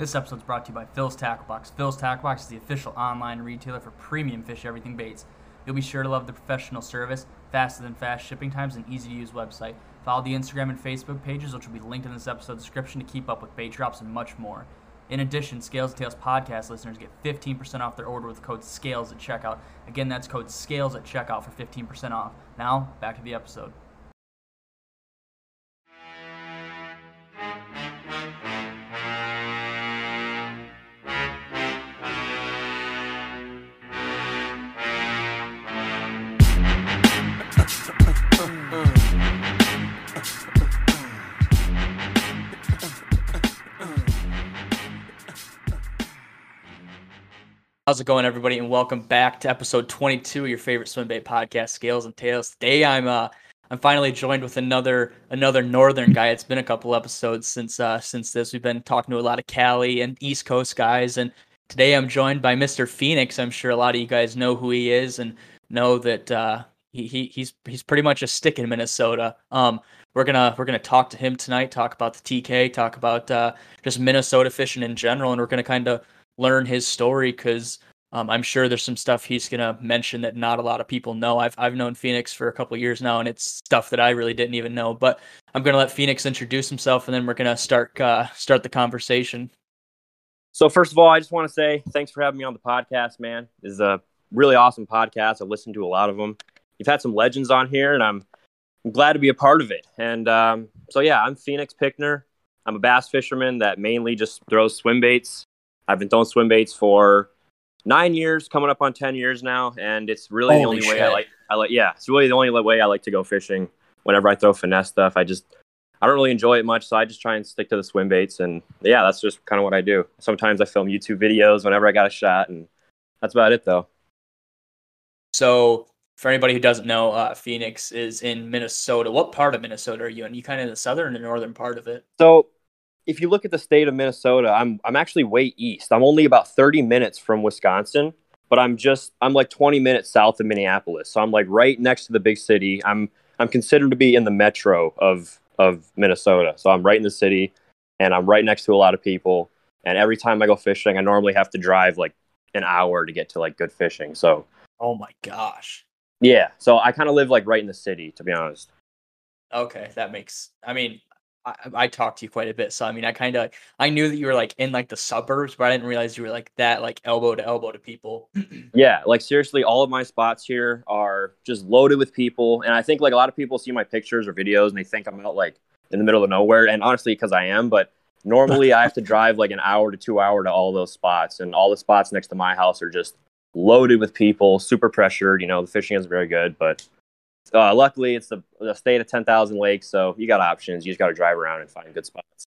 This episode is brought to you by Phil's Tackle Box. Phil's Tackle Box is the official online retailer for premium fish everything baits. You'll be sure to love the professional service, faster than fast shipping times, and easy to use website. Follow the Instagram and Facebook pages, which will be linked in this episode description to keep up with bait drops and much more. In addition, Scales and Tails podcast listeners get 15% off their order with code SCALES at checkout. Again, that's code SCALES at checkout for 15% off. Now, back to the episode. How's it going, everybody? And welcome back to episode 22 of your favorite swim bait podcast, Scales and Tails. Today, I'm uh, I'm finally joined with another another northern guy. It's been a couple episodes since uh, since this. We've been talking to a lot of Cali and East Coast guys, and today I'm joined by Mr. Phoenix. I'm sure a lot of you guys know who he is and know that uh, he, he he's he's pretty much a stick in Minnesota. Um, we're gonna we're gonna talk to him tonight. Talk about the TK. Talk about uh, just Minnesota fishing in general, and we're gonna kind of learn his story because um, I'm sure there's some stuff he's gonna mention that not a lot of people know. I've I've known Phoenix for a couple years now, and it's stuff that I really didn't even know. But I'm gonna let Phoenix introduce himself, and then we're gonna start uh, start the conversation. So first of all, I just want to say thanks for having me on the podcast, man. This is a really awesome podcast. I've listened to a lot of them. You've had some legends on here, and I'm, I'm glad to be a part of it. And um, so yeah, I'm Phoenix Pichner. I'm a bass fisherman that mainly just throws swim baits. I've been throwing swim baits for nine years, coming up on ten years now, and it's really Holy the only shit. way I like. I like, yeah, it's really the only way I like to go fishing. Whenever I throw finesse stuff, I just I don't really enjoy it much, so I just try and stick to the swim baits, and yeah, that's just kind of what I do. Sometimes I film YouTube videos whenever I got a shot, and that's about it, though. So for anybody who doesn't know, uh, Phoenix is in Minnesota. What part of Minnesota are you in? You kind of in the southern and northern part of it. So, if you look at the state of Minnesota, I'm I'm actually way east. I'm only about 30 minutes from Wisconsin, but I'm just I'm like 20 minutes south of Minneapolis. So I'm like right next to the big city. I'm I'm considered to be in the metro of of Minnesota. So I'm right in the city and I'm right next to a lot of people. And every time I go fishing, I normally have to drive like an hour to get to like good fishing. So, Oh my gosh. yeah. So I kind of live like right in the city, to be honest. Okay, that makes. I mean, I, I talked to you quite a bit, so I mean, I kind of I knew that you were like in like the suburbs, but I didn't realize you were like that, like elbow to elbow to people. Yeah, like seriously, all of my spots here are just loaded with people, and I think like a lot of people see my pictures or videos and they think I'm out like in the middle of nowhere, and honestly, because I am, but normally I have to drive like an hour to two hour to all those spots, and all the spots next to my house are just loaded with people, super pressured. You know, the fishing isn't very good, but uh, luckily it's the, the state of ten thousand lakes, so you got options. You just got to drive around and find good spots.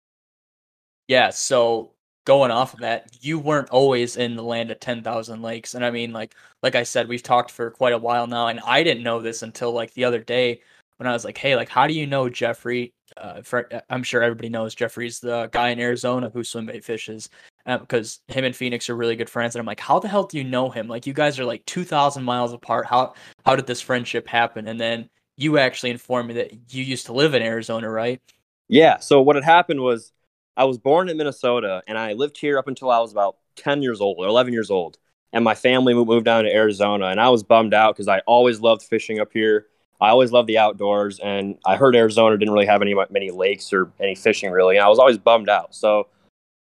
yeah. So going off of that, you weren't always in the land of ten thousand lakes, and I mean, like like I said, we've talked for quite a while now, and I didn't know this until like the other day when I was like, hey, like how do you know Jeffrey? Uh, for, I'm sure everybody knows Jeffrey's the guy in Arizona who swim bait fishes. Uh, because him and Phoenix are really good friends. And I'm like, how the hell do you know him? Like, you guys are like 2,000 miles apart. How how did this friendship happen? And then you actually informed me that you used to live in Arizona, right? Yeah. So what had happened was I was born in Minnesota and I lived here up until I was about 10 years old or 11 years old. And my family moved down to Arizona and I was bummed out because I always loved fishing up here. I always loved the outdoors and I heard Arizona didn't really have any many lakes or any fishing really. And I was always bummed out. So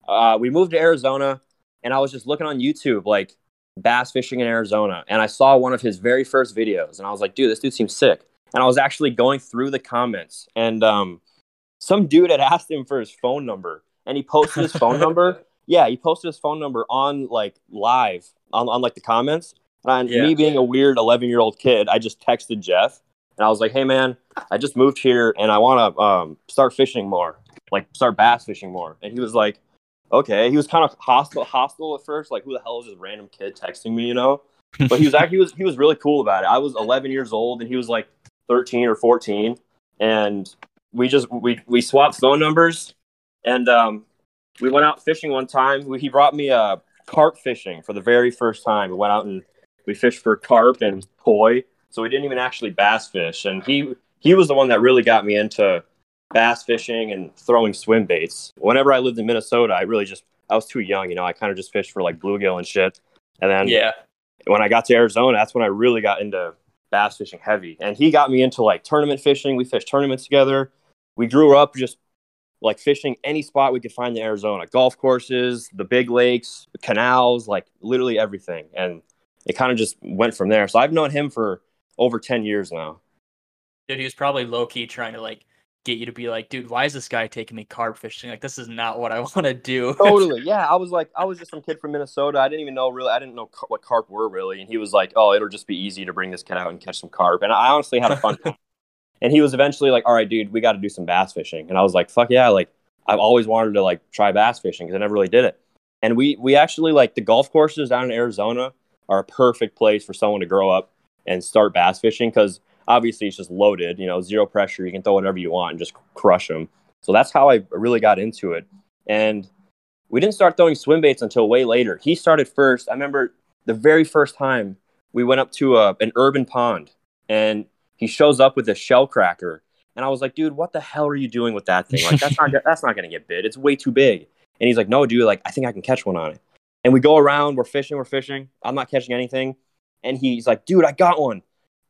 uh, we moved to Arizona and I was just looking on YouTube like bass fishing in Arizona and I saw one of his very first videos and I was like, dude, this dude seems sick. And I was actually going through the comments and um, some dude had asked him for his phone number and he posted his phone number. Yeah, he posted his phone number on like live on, on like the comments. And Yeah. me being a weird 11 year old kid, I just texted Jeff and I was like, hey man, I just moved here and I want to um, start fishing more, like start bass fishing more. And he was like, okay. He was kind of hostile, hostile at first, like who the hell is this random kid texting me, you know? But he was actually he was he was really cool about it. I was 11 years old and he was like 13 or 14, and we just we we swapped phone numbers, and um, we went out fishing one time. We, he brought me uh, carp fishing for the very first time. We went out and we fished for carp and koi, so we didn't even actually bass fish. And he he was the one that really got me into bass fishing and throwing swim baits. Whenever I lived in Minnesota, I really just I was too young, you know. I kind of just fished for like bluegill and shit. And then Yeah. when I got to Arizona, that's when I really got into bass fishing heavy. And he got me into like tournament fishing. We fished tournaments together. We grew up just like fishing any spot we could find in Arizona golf courses, the big lakes, canals, like literally everything. And it kind of just went from there. So I've known him for over 10 years now. Dude, he was probably low key trying to like get you to be like, dude, why is this guy taking me carp fishing? Like, this is not what I want to do. totally. Yeah. I was like, I was just some kid from Minnesota. I didn't even know really, I didn't know car- what carp were really. And he was like, oh, it'll just be easy to bring this kid out and catch some carp. And I honestly had a fun time. And he was eventually like, all right, dude, we got to do some bass fishing. And I was like, fuck yeah. Like, I've always wanted to like try bass fishing because I never really did it. And we, we actually like the golf courses down in Arizona are a perfect place for someone to grow up and start bass fishing because obviously it's just loaded, you know, zero pressure. You can throw whatever you want and just crush them. So that's how I really got into it. And we didn't start throwing swim baits until way later. He started first. I remember the very first time we went up to a, an urban pond and he shows up with a shell cracker. And I was like, dude, what the hell are you doing with that thing? Like, that's not, that's not going to get bit. It's way too big. And he's like, no, dude, like, I think I can catch one on it. And we go around, we're fishing, we're fishing. I'm not catching anything. And he's like, dude, I got one.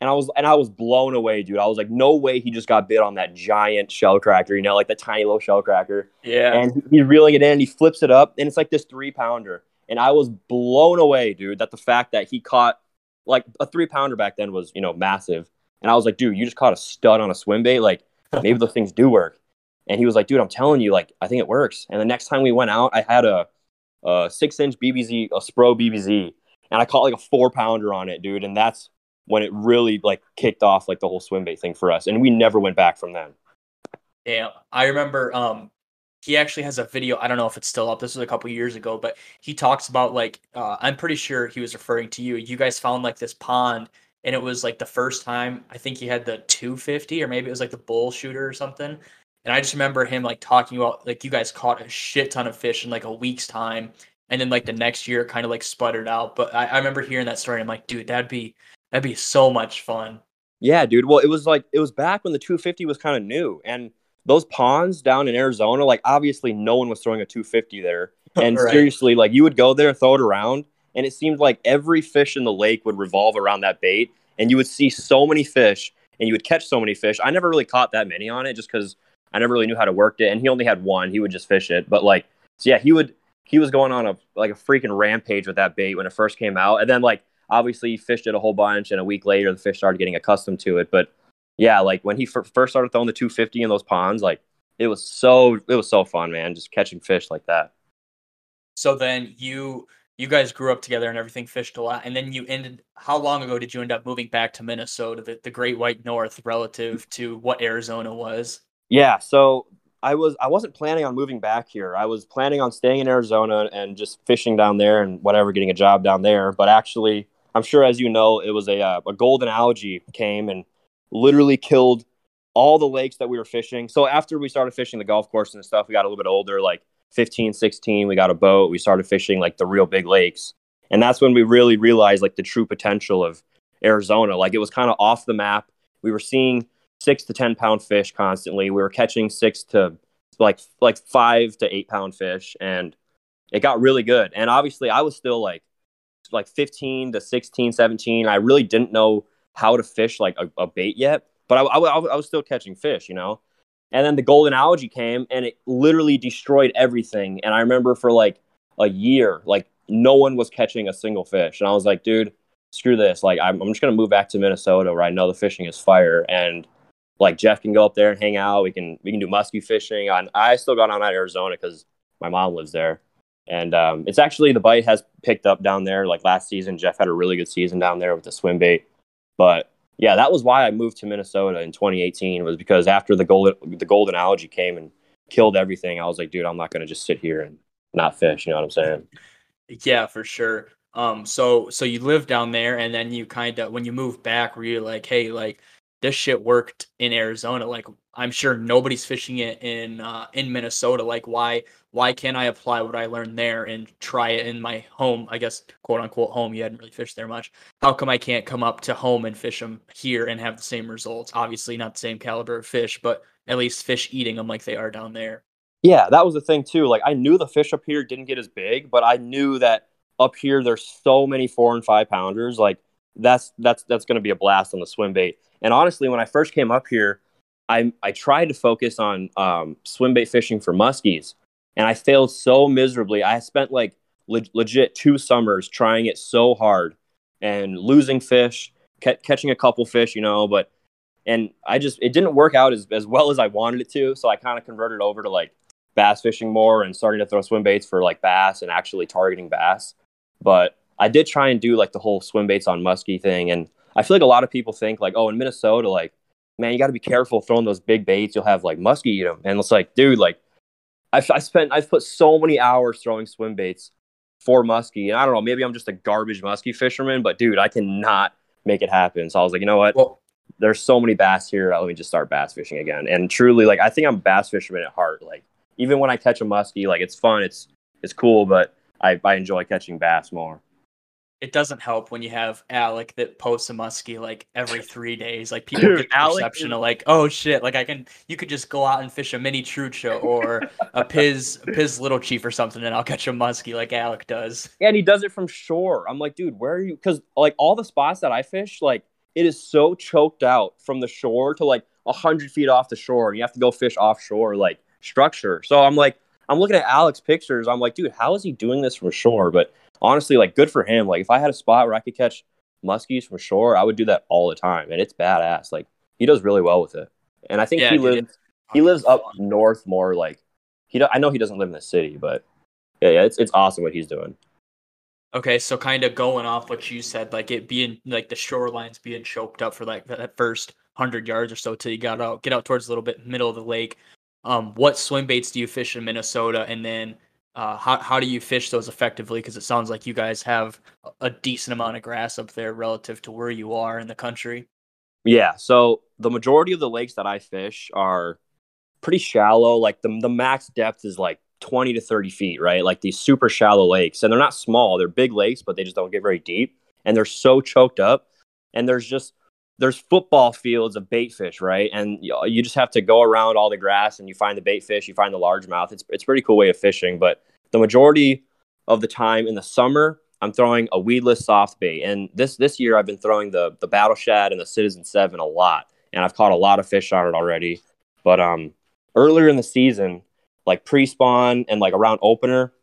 And I was and I was blown away, dude. I was like, no way he just got bit on that giant shell cracker, you know, like the tiny little shell cracker. yeah. And he's reeling it in and he flips it up, and it's like this three pounder. And I was blown away, dude, that the fact that he caught like a three pounder back then was, you know, massive. And I was like, dude, you just caught a stud on a swim bait. Like, maybe those things do work. And he was like, dude, I'm telling you, like, I think it works. And the next time we went out, I had a, a six inch BBZ, a Spro BBZ, and I caught like a four pounder on it, dude. And that's when it really like kicked off like the whole swim bait thing for us. And we never went back from then. Yeah, I remember um he actually has a video, I don't know if it's still up. This was a couple years ago, but he talks about like uh I'm pretty sure he was referring to you. You guys found like this pond and it was like the first time I think he had the 250 or maybe it was like the bull shooter or something. And I just remember him like talking about like you guys caught a shit ton of fish in like a week's time and then like the next year it kind of like sputtered out. But I, I remember hearing that story. I'm like, dude, that'd be that'd be so much fun. Yeah, dude. Well, it was like it was back when the 250 was kind of new, and those ponds down in Arizona, like obviously no one was throwing a 250 there. And Right. seriously, like you would go there, throw it around, and it seemed like every fish in the lake would revolve around that bait, and you would see so many fish, and you would catch so many fish. I never really caught that many on it, just because I never really knew how to work it, and he only had one. He would just fish it, but like, so yeah, he would he was going on a like a freaking rampage with that bait when it first came out, and then like obviously he fished it a whole bunch, and a week later the fish started getting accustomed to it, but yeah, like when he fir- first started throwing the 250 in those ponds, like it was so it was so fun, man, just catching fish like that. So then you you guys grew up together and everything fished a lot and then you ended how long ago did you end up moving back to Minnesota the, the great white north relative to what Arizona was Yeah, so I was I wasn't planning on moving back here. I was planning on staying in Arizona and just fishing down there and whatever, getting a job down there. But actually, I'm sure as you know, it was a uh, a golden algae came and literally killed all the lakes that we were fishing. So after we started fishing the golf course and stuff, we got a little bit older, like 15, 16, we got a boat, we started fishing like the real big lakes. And that's when we really realized like the true potential of Arizona. Like it was kind of off the map. We were seeing six to ten pound fish constantly. We were catching six to like like five to eight pound fish, and it got really good. And obviously, I was still like like 15 to 16, 17. I really didn't know how to fish like a, a bait yet, but I, I, I was still catching fish, you know. And then the golden algae came, and it literally destroyed everything. And I remember for like a year, like no one was catching a single fish, and I was like, dude. Screw this! Like, I'm, I'm just gonna move back to Minnesota, where I know the fishing is fire, and like Jeff can go up there and hang out. We can we can do muskie fishing. And I still got on at Arizona because my mom lives there, and um, it's actually the bite has picked up down there. Like last season, Jeff had a really good season down there with the swim bait. But yeah, that was why I moved to Minnesota in 2018 was because after the golden the golden algae came and killed everything, I was like, dude, I'm not gonna just sit here and not fish. You know what I'm saying? yeah for sure um so so you lived down there and then you kind of when you moved back were you like hey like this shit worked in Arizona like I'm sure nobody's fishing it in uh in Minnesota like why why can't I apply what I learned there and try it in my home I guess quote unquote home you hadn't really fished there much how come I can't come up to home and fish them here and have the same results obviously not the same caliber of fish but at least fish eating them like they are down there Yeah, that was the thing too. Like I knew the fish up here didn't get as big, but I knew that up here there's so many four and five pounders. Like that's that's that's going to be a blast on the swim bait. And honestly, when I first came up here, I I tried to focus on um, swim bait fishing for muskies, and I failed so miserably. I spent like le- legit two summers trying it so hard and losing fish, ca- catching a couple fish, you know, but and I just it didn't work out as as well as I wanted it to. So I kind of converted over to like bass fishing more and starting to throw swim baits for like bass and actually targeting bass. But I did try and do like the whole swim baits on muskie thing, and I feel like a lot of people think like, oh, in Minnesota, like, man, you got to be careful throwing those big baits. You'll have like muskie eat them, and it's like, dude, like, I've I spent I've put so many hours throwing swim baits for muskie, and I don't know, maybe I'm just a garbage muskie fisherman, but dude, I cannot make it happen. So I was like, you know what? Well, there's so many bass here. Let me just start bass fishing again. And truly, like, I think I'm a bass fisherman at heart. Like, even when I catch a muskie, like, it's fun, it's it's cool, but I, I enjoy catching bass more it doesn't help when you have Alec that posts a muskie like every three days. Like people Dude, get the perception of like, oh shit, like I can you could just go out and fish a mini trucha or a piz a piz little chief or something and I'll catch a muskie like Alec does. Yeah, and he does it from shore. I'm like, dude, where are you? Because like all the spots that I fish, like it is so choked out from the shore to like hundred feet off the shore, and you have to go fish offshore like structure. So I'm like, I'm looking at Alec's pictures. I'm like, dude, how is he doing this from shore? But honestly, like good for him. Like if I had a spot where I could catch muskies from shore, I would do that all the time, and it's badass. Like he does really well with it, and I think yeah, he lives he lives up north more. Like he, do, I know he doesn't live in the city, but yeah, yeah, it's it's awesome what he's doing. Okay, so kind of going off what you said, like it being like the shorelines being choked up for like that first hundred yards or so till you got out, get out towards a little bit middle of the lake. Um, what swim baits do you fish in Minnesota, and then uh, how how do you fish those effectively? Because it sounds like you guys have a decent amount of grass up there relative to where you are in the country. Yeah, so the majority of the lakes that I fish are pretty shallow. Like the the max depth is like 20 to 30 feet, right? Like these super shallow lakes, and they're not small. They're big lakes, but they just don't get very deep, and they're so choked up. And there's just there's football fields of bait fish, right? And you just have to go around all the grass and you find the bait fish, you find the largemouth. It's it's a pretty cool way of fishing, but the majority of the time in the summer, I'm throwing a weedless soft bait. And this this year I've been throwing the the battle shad and the citizen 7 a lot, and I've caught a lot of fish on it already. But um earlier in the season, like pre-spawn and like around opener,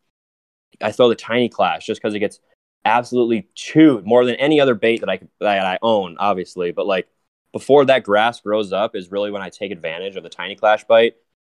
I throw the Tiny Klash just because it gets absolutely chewed more than any other bait that I that I own, obviously. But like before that grass grows up is really when I take advantage of the Tiny Klash bite.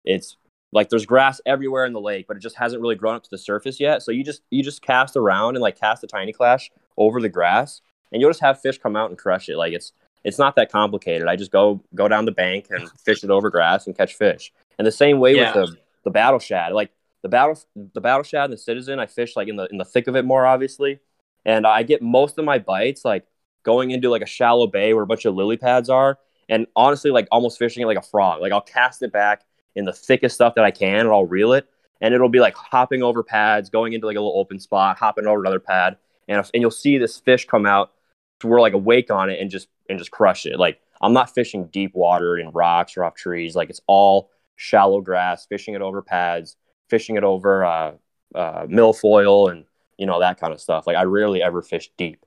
It's like there's grass everywhere in the lake, but it just hasn't really grown up to the surface yet. So you just you just cast around and like cast the Tiny Klash over the grass, and you'll just have fish come out and crush it. Like it's it's not that complicated. I just go go down the bank and fish it over grass and catch fish. And the same way yeah. with the the battle shad. Like the battle the battle shad and the citizen, I fish like in the in the thick of it more obviously and I get most of my bites like going into like a shallow bay where a bunch of lily pads are, and honestly, like almost fishing it like a frog. Like I'll cast it back in the thickest stuff that I can, and I'll reel it, and it'll be like hopping over pads, going into like a little open spot, hopping over another pad, and and you'll see this fish come out to where like a wake on it and just and just crush it. Like I'm not fishing deep water in rocks or off trees. Like it's all shallow grass, fishing it over pads, fishing it over uh, uh, milfoil and you know that kind of stuff. Like I rarely ever fish deep.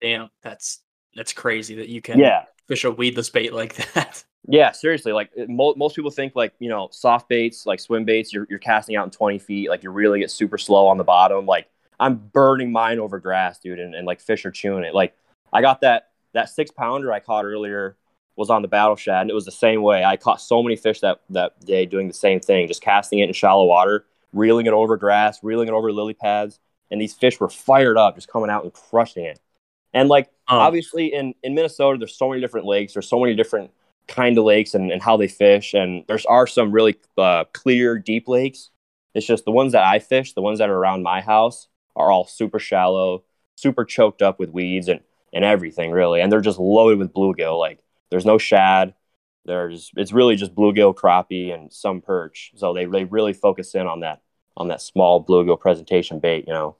Damn, that's that's crazy that you can yeah. fish a weedless bait like that. Yeah, seriously. Like mo- most people think, like you know, soft baits, like swim baits, you're you're casting out in 20 feet, like you really get super slow on the bottom. Like I'm burning mine over grass, dude, and, and like fish are chewing it. Like I got that that six pounder I caught earlier was on the battle shad, and it was the same way. I caught so many fish that that day doing the same thing, just casting it in shallow water reeling it over grass, reeling it over lily pads, and these fish were fired up, just coming out and crushing it. And like um, obviously in in Minnesota, there's so many different lakes, there's so many different kind of lakes and, and how they fish, and there's are some really uh, clear, deep lakes. It's just the ones that I fish, the ones that are around my house, are all super shallow, super choked up with weeds and and everything really, and they're just loaded with bluegill. Like there's no shad, there's it's really just bluegill, crappie, and some perch. So they they really focus in on that on that small bluegill presentation bait, you know.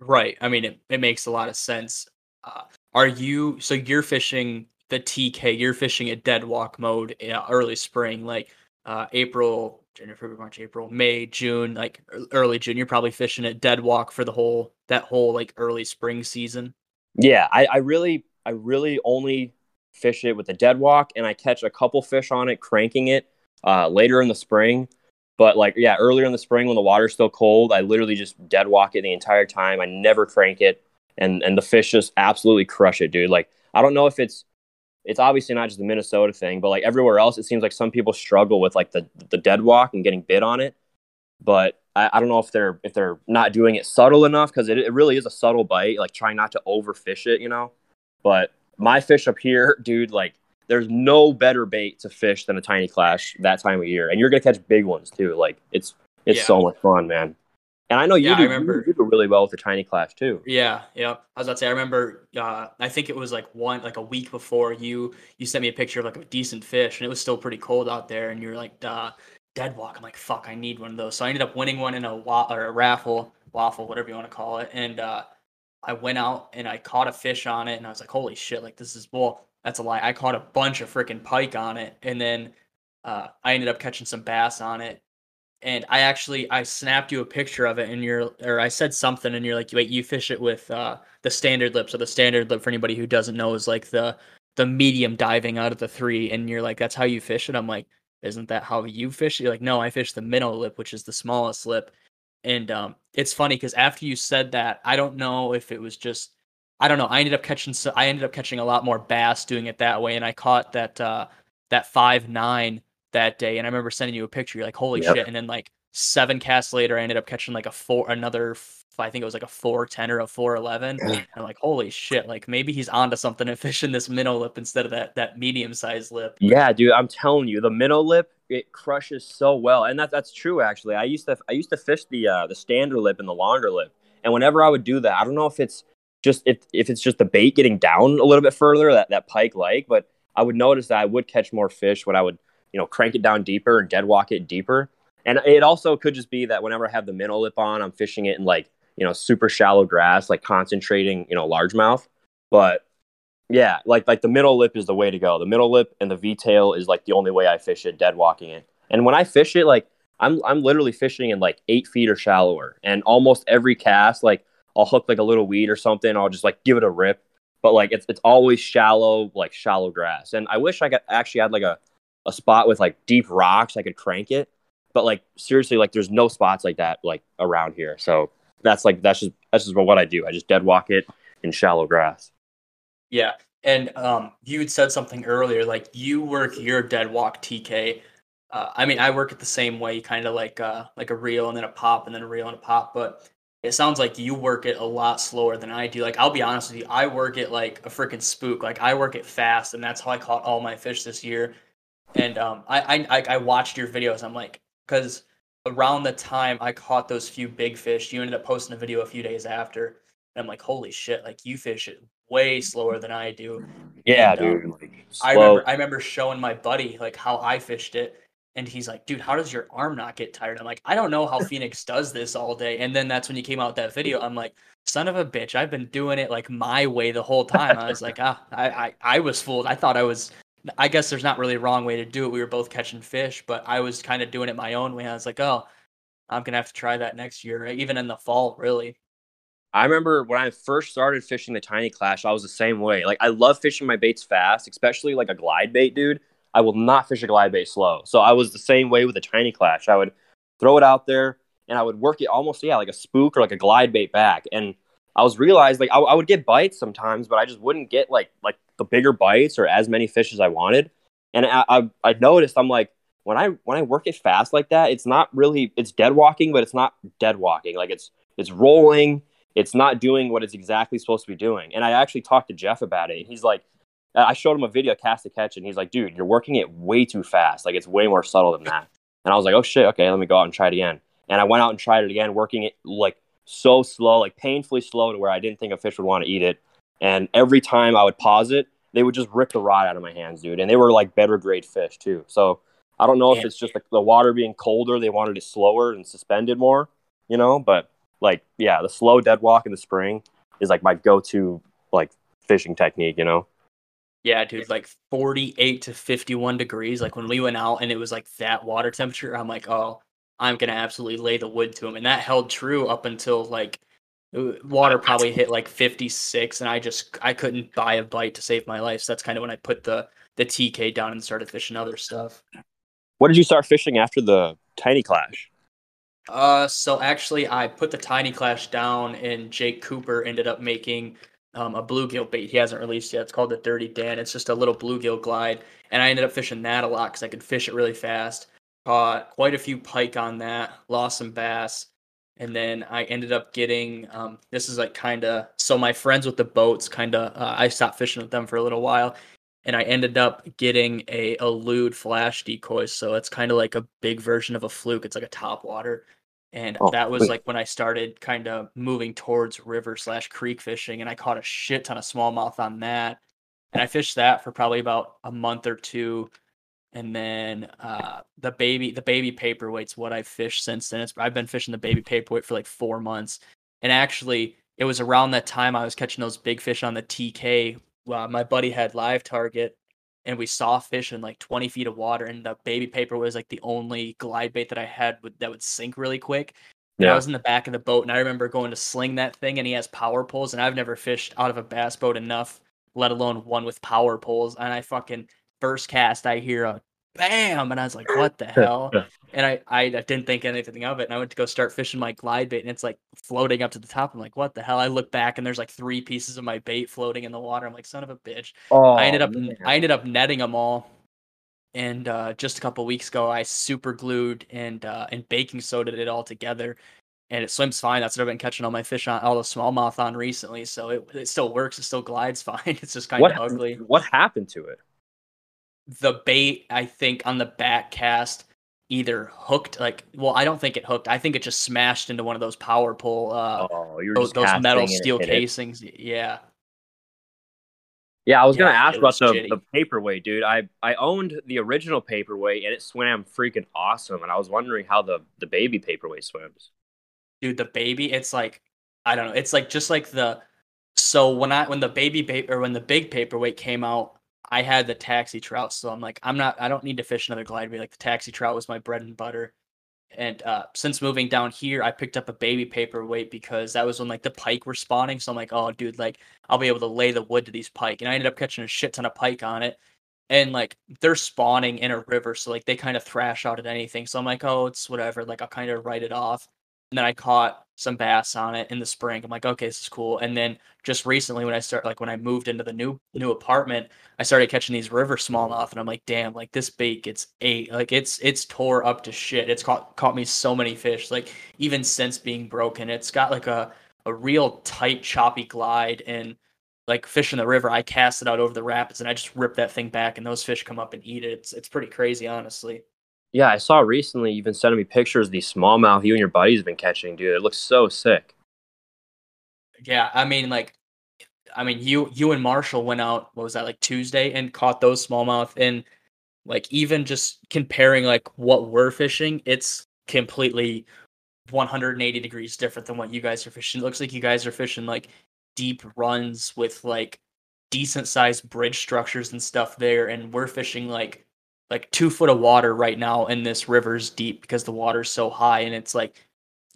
Right. I mean, it, it makes a lot of sense. Uh, are you so you're fishing the TK? You're fishing a dead walk mode in early spring, like uh, April January, February, March, April, May, June, like early June. You're probably fishing at dead walk for the whole that whole like early spring season. Yeah, I, I really I really only fish it with a dead walk, and I catch a couple fish on it, cranking it uh, later in the spring. But like, yeah, earlier in the spring when the water's still cold, I literally just dead walk it the entire time. I never crank it, and and the fish just absolutely crush it, dude. Like, I don't know if it's it's obviously not just the Minnesota thing, but like everywhere else, it seems like some people struggle with like the the dead walk and getting bit on it. But I, I don't know if they're if they're not doing it subtle enough because it, it really is a subtle bite, like trying not to overfish it, you know. But my fish up here, dude, like there's no better bait to fish than a Tiny Klash that time of year, and you're gonna catch big ones too. Like it's it's yeah. so much fun, man. And I know you, yeah, do, I remember, you do really well with the Tiny Klash too. Yeah, yeah. I was about to say, I remember. Uh, I think it was like one, like a week before you you sent me a picture of like a decent fish, and it was still pretty cold out there, and you're like, uh, dead walk. I'm like, fuck, I need one of those. So I ended up winning one in a wa- or a raffle, waffle, whatever you want to call it, and uh, I went out and I caught a fish on it, and I was like, holy shit, like this is well, that's a lie. I caught a bunch of freaking pike on it, and then uh, I ended up catching some bass on it, and I actually I snapped you a picture of it and you're or I said something and you're like wait you fish it with uh, the standard lip. So the standard lip for anybody who doesn't know is like the the medium diving out of the three and you're like that's how you fish it? I'm like isn't that how you fish you're like no I fish the minnow lip which is the smallest lip and um it's funny because after you said that I don't know if it was just I don't know I ended up catching so I ended up catching a lot more bass doing it that way and I caught that uh that five nine that day. And I remember sending you a picture. You're like, holy yep. shit. And then like seven casts later, I ended up catching like a four, another, I think it was like a 410 or a 411. and I'm like, holy shit. Like maybe he's onto something and fishing this minnow lip instead of that, that medium sized lip. Yeah, dude. I'm telling you, the minnow lip, it crushes so well. And that, that's true, actually. I used to, I used to fish the, uh, the standard lip and the longer lip. And whenever I would do that, I don't know if it's just, if, if it's just the bait getting down a little bit further that, that pike like, but I would notice that I would catch more fish when I would you know, crank it down deeper and dead walk it deeper. And it also could just be that whenever I have the minnow lip on, I'm fishing it in like, you know, super shallow grass, like concentrating, you know, largemouth. But yeah, like like the minnow lip is the way to go. The minnow lip and the V tail is like the only way I fish it, dead walking it. And when I fish it, like I'm I'm literally fishing in like eight feet or shallower. And almost every cast, like I'll hook like a little weed or something. I'll just like give it a rip. But like it's it's always shallow, like shallow grass. And I wish I got actually had like a a spot with like deep rocks, I could crank it. But like seriously, like there's no spots like that like around here. So that's like that's just that's just what I do. I just dead walk it in shallow grass. Yeah. And um, you had said something earlier, like you work your dead walk TK. Uh, I mean, I work it the same way, kind of like uh, like a reel and then a pop and then a reel and a pop. But it sounds like you work it a lot slower than I do. Like I'll be honest with you, I work it like a freaking spook. Like I work it fast, and that's how I caught all my fish this year. And um, I, I I watched your videos. I'm like, because around the time I caught those few big fish, you ended up posting a video a few days after. And I'm like, holy shit! Like you fish it way slower than I do. Yeah, and, dude. Um, like, I remember I remember showing my buddy like how I fished it, and he's like, dude, how does your arm not get tired? I'm like, I don't know how Phoenix does this all day. And then that's when you came out with that video. I'm like, son of a bitch, I've been doing it like my way the whole time. I was like, ah, I, I, I was fooled. I thought I was I guess there's not really a wrong way to do it. We were both catching fish, but I was kind of doing it my own way. I was like, oh, I'm gonna have to try that next year, even in the fall, really. I remember when I first started fishing the Tiny Klash, I was the same way. Like I love fishing my baits fast, especially like a glide bait, dude. I will not fish a glide bait slow. So I was the same way with the Tiny Klash. I would throw it out there and I would work it almost yeah like a spook or like a glide bait back. And I was realized like I, I would get bites sometimes, but I just wouldn't get like like the bigger bites or as many fish as I wanted. And I, I, I noticed I'm like when I when I work it fast like that, it's not really it's dead walking, but it's not dead walking. Like it's it's rolling. It's not doing what it's exactly supposed to be doing. And I actually talked to Jeff about it. He's like, I showed him a video cast to catch, and he's like, dude, you're working it way too fast. Like it's way more subtle than that. And I was like, oh shit, okay, let me go out and try it again. And I went out and tried it again, working it like so slow, like painfully slow to where I didn't think a fish would want to eat it. And every time I would pause it, they would just rip the rod out of my hands, dude. And they were like better grade fish too. So I don't know if it's just like the water being colder, they wanted it slower and suspended more, you know. But like, yeah, the slow dead walk in the spring is like my go-to like fishing technique, you know. Yeah, dude, like 48 to 51 degrees. Like when we went out and it was like that water temperature, I'm like, oh, I'm gonna absolutely lay the wood to him, and that held true up until like uh, water probably hit like 56, and I just I couldn't buy a bite to save my life. So that's kind of when I put the the TK down and started fishing other stuff. What did you start fishing after the Tiny Klash? Uh, so actually, I put the Tiny Klash down, and Jake Cooper ended up making um, a bluegill bait. He hasn't released yet. It's called the Dirty Dan. It's just a little bluegill glide, and I ended up fishing that a lot because I could fish it really fast. Caught quite a few pike on that. Lost some bass, and then I ended up getting. Um, this is like kind of so my friends with the boats kind of. Uh, I stopped fishing with them for a little while, and I ended up getting a elude flash decoy. So it's kind of like a big version of a fluke. It's like a top water. And Oh, that was wait. like when I started kind of moving towards river slash creek fishing, and I caught a shit ton of smallmouth on that. And I fished that for probably about a month or two, and then uh, the baby the baby paperweight's what I've fished since then. It's, I've been fishing the baby paperweight for like four months, and actually it was around that time I was catching those big fish on the TK. Uh, my buddy had live target, and we saw fish in like 20 feet of water, and the baby paper was like the only glide bait that I had that would sink really quick. And I was in the back of the boat, and I remember going to sling that thing, and he has power poles, and I've never fished out of a bass boat enough, let alone one with power poles. And I fucking first cast, I hear a bam, and I was like, "What the hell?" And I, I didn't think anything of it, and I went to go start fishing my glide bait, and it's like floating up to the top. I'm like, "What the hell?" I look back, and there's like three pieces of my bait floating in the water. I'm like, "Son of a bitch!" Oh, I ended up, man. I ended up netting them all. And uh, just a couple weeks ago, I super glued and uh, and baking soda it all together, and it swims fine. That's what I've been catching all my fish on, all the smallmouth on recently. So it, it still works. It still glides fine. It's just kind of ugly. what happened to it? The bait, I think, on the back cast either hooked like well i don't think it hooked i think it just smashed into one of those power pole uh oh, you were those, those metal steel hit it. casings yeah Yeah, I was gonna ask about the, shitty. the paperweight, dude. I I owned the original paperweight and it swam freaking awesome, and I was wondering how the the baby paperweight swims. dude the baby it's like i don't know it's like just like the so when i when the baby ba- or when the big paperweight came out i had the taxi trout so i'm like i'm not i don't need to fish another glide bait like the taxi trout was my bread and butter. And uh since moving down here i picked up a baby paperweight because that was when like the pike were spawning so i'm like oh dude like i'll be able to lay the wood to these pike. And i ended up catching a shit ton of pike on it. And like they're spawning in a river so like they kind of thrash out at anything so i'm like oh it's whatever like i'll kind of write it off and then I caught some bass on it in the spring. I'm like, okay, this is cool. And then just recently, when I start like when I moved into the new new apartment, I started catching these river smallmouth, and I'm like, damn, like this bait gets eight, like it's it's tore up to shit. It's caught caught me so many fish. Like even since being broken, it's got like a a real tight, choppy glide and. Like fish in the river, I cast it out over the rapids and I just rip that thing back, and those fish come up and eat it. It's it's pretty crazy, honestly. Yeah, I saw recently you've been sending me pictures of these smallmouth you and your buddies have been catching, dude. It looks so sick. Yeah, I mean, like, I mean, you you and Marshall went out. What was that like Tuesday and caught those smallmouth and like even just comparing like what we're fishing, it's completely 180 degrees different than what you guys are fishing. It looks like you guys are fishing like deep runs with like decent sized bridge structures and stuff there, and we're fishing like like two foot of water right now, and this river's deep because the water's so high, and it's like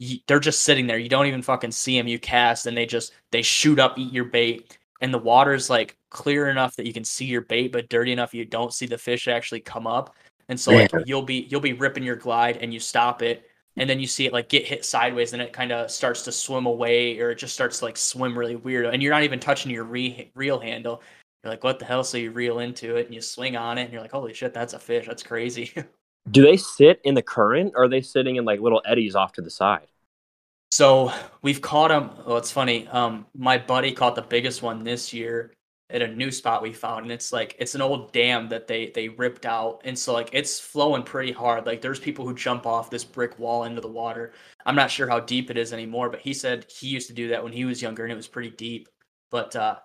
y- they're just sitting there. You don't even fucking see them. You cast, and they just they shoot up, eat your bait, and the water's like clear enough that you can see your bait, but dirty enough you don't see the fish actually come up. And so like Man. you'll be you'll be ripping your glide, and you stop it, and then you see it like get hit sideways, and it kind of starts to swim away, or it just starts to like swim really weird, and you're not even touching your re- reel handle. You're like, what the hell? So you reel into it and you swing on it, and you're like, holy shit, that's a fish. That's crazy. Do they sit in the current or are they sitting in like little eddies off to the side? So we've caught them. Oh, it's funny. Um, my buddy caught the biggest one this year at a new spot we found, and it's like it's an old dam that they they ripped out, and so like it's flowing pretty hard. Like there's people who jump off this brick wall into the water. I'm not sure how deep it is anymore, but he said he used to do that when he was younger, and it was pretty deep. But uh,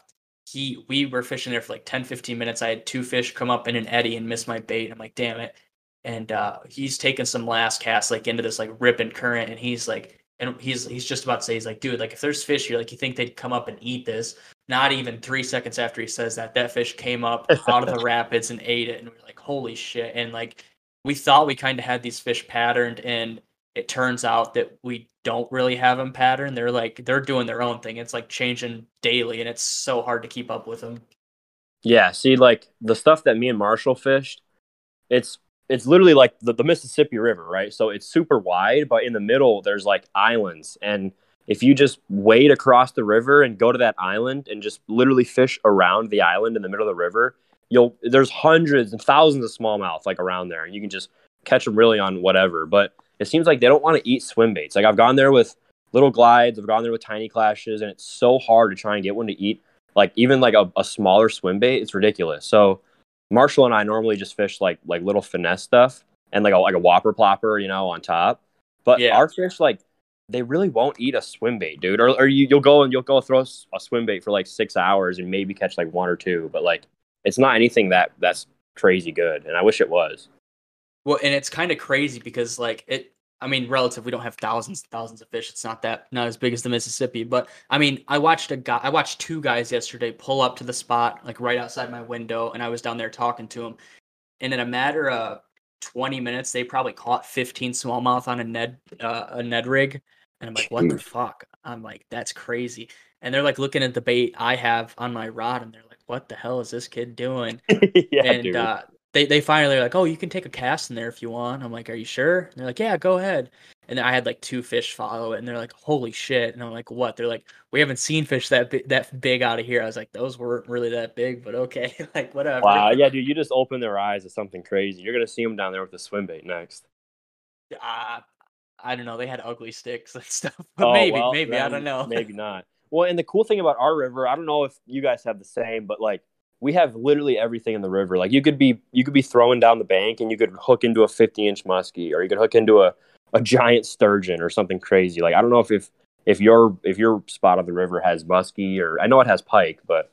he we were fishing there for like 10, 15 minutes. I had two fish come up in an eddy and miss my bait. I'm like, damn it. And uh, he's taking some last cast like into this like ripping current, and he's like and he's he's just about to say he's like, dude, like if there's fish here, like you think they'd come up and eat this, not even three seconds after he says that, that fish came up out of the rapids and ate it, and we are like, holy shit! And like we thought we kind of had these fish patterned, and it turns out that we don't really have them patterned. They're like they're doing their own thing. It's like changing daily, and it's so hard to keep up with them. Yeah, see, like the stuff that me and Marshall fished, it's it's literally like the, the Mississippi River, right? So it's super wide, but in the middle there's like islands. And if you just wade across the river and go to that island and just literally fish around the island in the middle of the river, you'll there's hundreds and thousands of smallmouth like around there, and you can just catch them really on whatever. But it seems like they don't want to eat swim baits. Like I've gone there with little glides, I've gone there with Tiny Klashes, and it's so hard to try and get one to eat. Like even like a, a smaller swim bait, it's ridiculous. So Marshall and I normally just fish like like little finesse stuff and like a like a whopper plopper, you know, on top. But yeah. our fish like they really won't eat a swim bait, dude. Or, or you, you'll go and you'll go throw a swim bait for like six hours and maybe catch like one or two, but like it's not anything that that's crazy good. And I wish it was. Well, and it's kind of crazy because like it I mean, relative, we don't have thousands and thousands of fish. It's not that not as big as the Mississippi. But I mean, I watched a guy I watched two guys yesterday pull up to the spot, like right outside my window, and I was down there talking to them. And in a matter of 20 minutes, they probably caught 15 smallmouth on a Ned uh, a Ned rig. And I'm like, what the fuck? I'm like, that's crazy. And they're like looking at the bait I have on my rod, and they're like, what the hell is this kid doing? yeah, and uh, they they finally are like, oh, you can take a cast in there if you want. I'm like, are you sure? And they're like, yeah, go ahead. And I had like two fish follow it, and they're like, holy shit. And I'm like, what? They're like, we haven't seen fish that bi- that big out of here. I was like, those weren't really that big, but okay, like whatever. Wow, yeah, dude, you just open their eyes to something crazy. You're gonna see them down there with the swim bait next. Uh, I don't know. They had ugly sticks and stuff, but oh, maybe, well, maybe I don't know. maybe not. Well, and the cool thing about our river, I don't know if you guys have the same, but like we have literally everything in the river. Like you could be you could be throwing down the bank and you could hook into a 50 inch muskie or you could hook into a, a giant sturgeon or something crazy. Like I don't know if if if your if your spot on the river has muskie or I know it has pike, but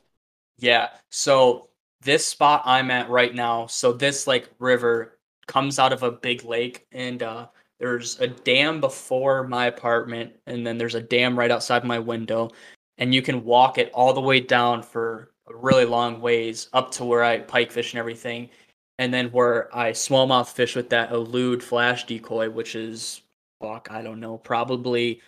yeah. So this spot I'm at right now, so this like river comes out of a big lake and uh there's a dam before my apartment and then there's a dam right outside my window and you can walk it all the way down for a really long ways up to where I pike fish and everything, and then where I smallmouth fish with that elude flash decoy, which is fuck, I don't know, probably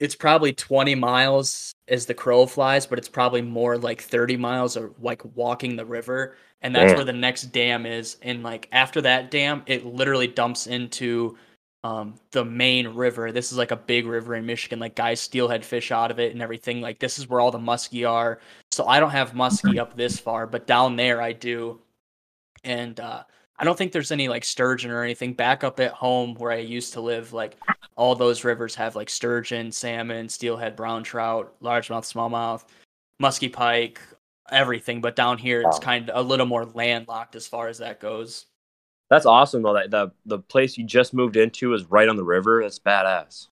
it's probably 20 miles as the crow flies, but it's probably more like 30 miles or like walking the river. And that's where the next dam is. And like after that dam, it literally dumps into um, the main river. This is like a big river in Michigan. Like guys steelhead fish out of it and everything. Like this is where all the muskie are. So I don't have muskie up this far, but down there I do. And uh, I don't think there's any like sturgeon or anything. Back up at home where I used to live, like all those rivers have like sturgeon, salmon, steelhead, brown trout, largemouth, smallmouth, muskie pike, everything. But down here it's kind of a little more landlocked as far as that goes. That's awesome though. That the the place you just moved into is right on the river. That's badass.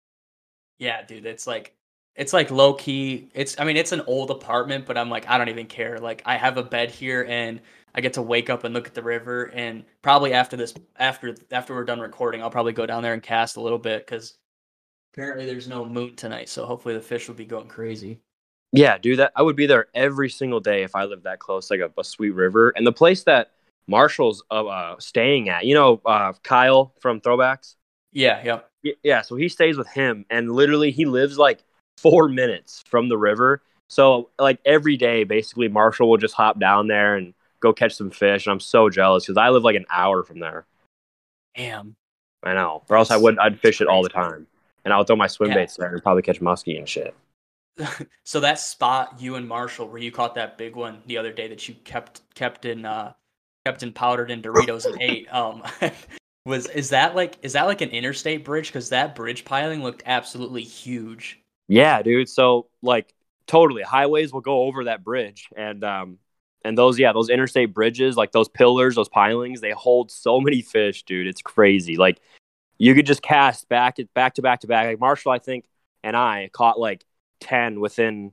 Yeah, dude. It's like it's like low key. It's I mean it's an old apartment, but I'm like I don't even care. Like I have a bed here and I get to wake up and look at the river. And probably after this, after after we're done recording, I'll probably go down there and cast a little bit because apparently there's no moon tonight. So hopefully the fish will be going crazy. Yeah, dude. That I would be there every single day if I lived that close, like a, a sweet river. And the place that Marshall's uh, uh, staying at. You know, uh, Kyle from Throwbacks. Yeah, yeah, yeah. So he stays with him, and literally he lives like four minutes from the river. So like every day, basically, Marshall will just hop down there and go catch some fish. And I'm so jealous because I live like an hour from there. Damn. I know, or else I would I'd fish it all the time, and I would throw my swim yeah. baits there and probably catch muskie and shit. so that spot you and Marshall where you caught that big one the other day that you kept kept in uh kept in powdered in Doritos and ate. Um, was is that like is that like an interstate bridge? Because that bridge piling looked absolutely huge. Yeah, dude. So like totally, highways will go over that bridge, and um, and those yeah, those interstate bridges, like those pillars, those pilings, they hold so many fish, dude. It's crazy. Like you could just cast back back to back to back. Like Marshall, I think, and I caught like ten within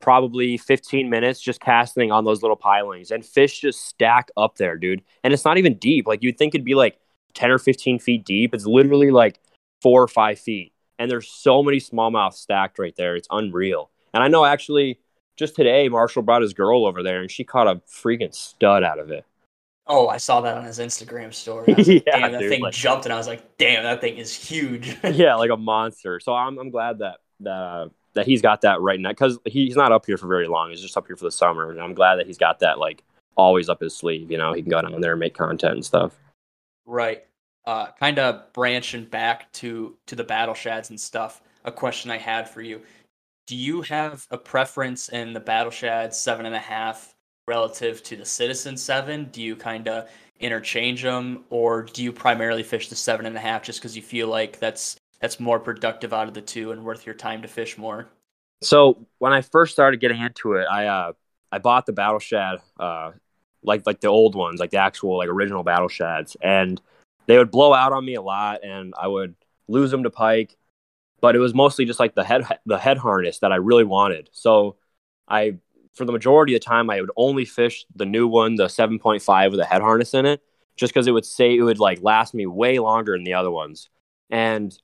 probably 15 minutes just casting on those little pilings and fish just stack up there dude and it's not even deep like you'd think it'd be like 10 or 15 feet deep it's literally like four or five feet and there's so many smallmouth stacked right there it's unreal and i know actually just today, Marshall brought his girl over there, and she caught a freaking stud out of it. Oh, I saw that on his Instagram story. Like, yeah, damn, that dude, thing like- jumped, and I was like, "Damn, that thing is huge." yeah, like a monster. So I'm I'm glad that that uh, that he's got that right now because he's not up here for very long. He's just up here for the summer, and I'm glad that he's got that like always up his sleeve. You know, he can go down there and make content and stuff. Right. Uh, kind of branching back to to the battle shads and stuff. A question I had for you: Do you have a preference in the battle shad seven and a half relative to the citizen seven? Do you kind of interchange them, or do you primarily fish the seven and a half just because you feel like that's that's more productive out of the two and worth your time to fish more? So when I first started getting into it, I uh I bought the battle shad, uh, like like the old ones, like the actual like original battle shads, and they would blow out on me a lot, and I would lose them to pike. But it was mostly just like the head the head harness that I really wanted. So I for the majority of the time I would only fish the new one, the 7.5 with a head harness in it, just because it would say it would like last me way longer than the other ones. And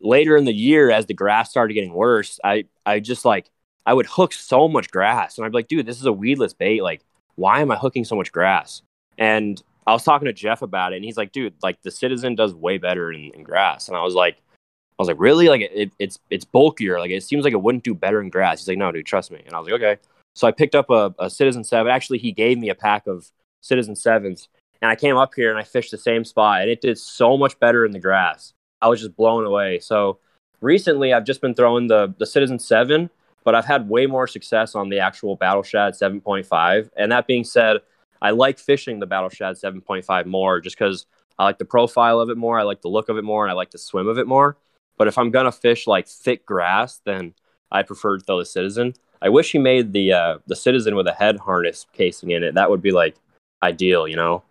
later in the year, as the grass started getting worse, I I just like I would hook so much grass, and I'd be like, dude, this is a weedless bait. Like, why am I hooking so much grass? And I was talking to Jeff about it, and he's like, dude, like the Citizen does way better in, in grass. And I was like, I was like, really? Like it, it's it's bulkier. Like it seems like it wouldn't do better in grass. He's like, no, dude, trust me. And I was like, okay. So I picked up a, a Citizen Seven. Actually, he gave me a pack of Citizen Sevens, and I came up here and I fished the same spot, and it did so much better in the grass. I was just blown away. So recently, I've just been throwing the the Citizen Seven, but I've had way more success on the actual Battle Shad 7.5. And that being said, I like fishing the Battle Shad 7.5 more, just because I like the profile of it more, I like the look of it more, and I like the swim of it more. But if I'm gonna fish like thick grass, then I prefer to throw the Citizen. I wish he made the uh, the Citizen with a head harness casing in it. That would be like ideal, you know.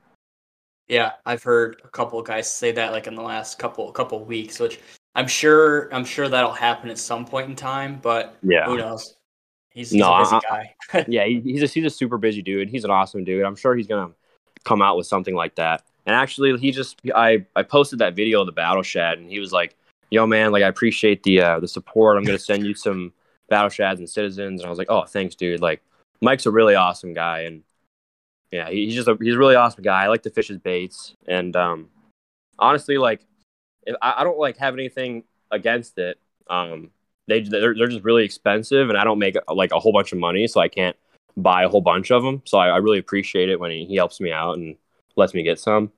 Yeah, I've heard a couple of guys say that like in the last couple couple weeks, which I'm sure I'm sure that'll happen at some point in time, but Yeah. who knows? He's, he's No, a busy I- guy. yeah, he, he's a he's a super busy dude. He's an awesome dude. I'm sure he's gonna come out with something like that. And actually, he just I I posted that video of the battle shad, and he was like, "Yo, man, like I appreciate the uh, the support. I'm gonna send you some battle shads and citizens." And I was like, "Oh, thanks, dude. Like Mike's a really awesome guy, and yeah, he- he's just a he's a really awesome guy. I like to fish his baits, and um, honestly, like if, I, I don't like have anything against it. Um, they they're, they're just really expensive, and I don't make like a whole bunch of money, so I can't buy a whole bunch of them. So I, I really appreciate it when he, he helps me out and lets me get some.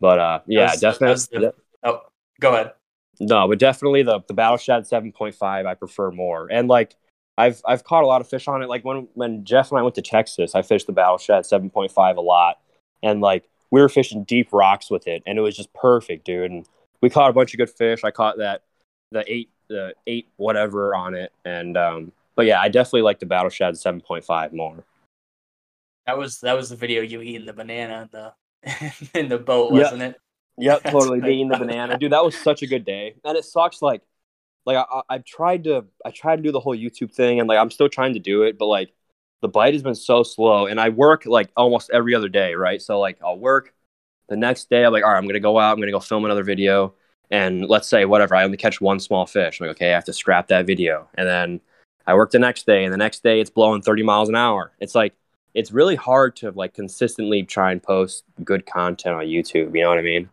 But uh, yeah, that's definitely. the- oh, go ahead. No, but definitely the the Battle Shad seven point five I prefer more. And like I've I've caught a lot of fish on it. Like when when Jeff and I went to Texas, I fished the Battle Shad seven point five a lot. And like we were fishing deep rocks with it and it was just perfect, dude. And we caught a bunch of good fish. I caught that the eight the eight whatever on it. And um but yeah, I definitely like the Battle Shad seven point five more. That was that was the video you eating the banana in the in the boat, wasn't it? Yep, That's totally being the banana, dude. That was such a good day, and it sucks. Like, like I, I've tried to, I tried to do the whole YouTube thing, and like I'm still trying to do it, but like the bite has been so slow, and I work like almost every other day, right? So like I'll work the next day. I'm like, all right, I'm gonna go out, I'm gonna go film another video, and let's say whatever, I only catch one small fish. I'm like, okay, I have to scrap that video, and then I work the next day, and the next day it's blowing 30 miles an hour. It's like it's really hard to like consistently try and post good content on YouTube. You know what I mean?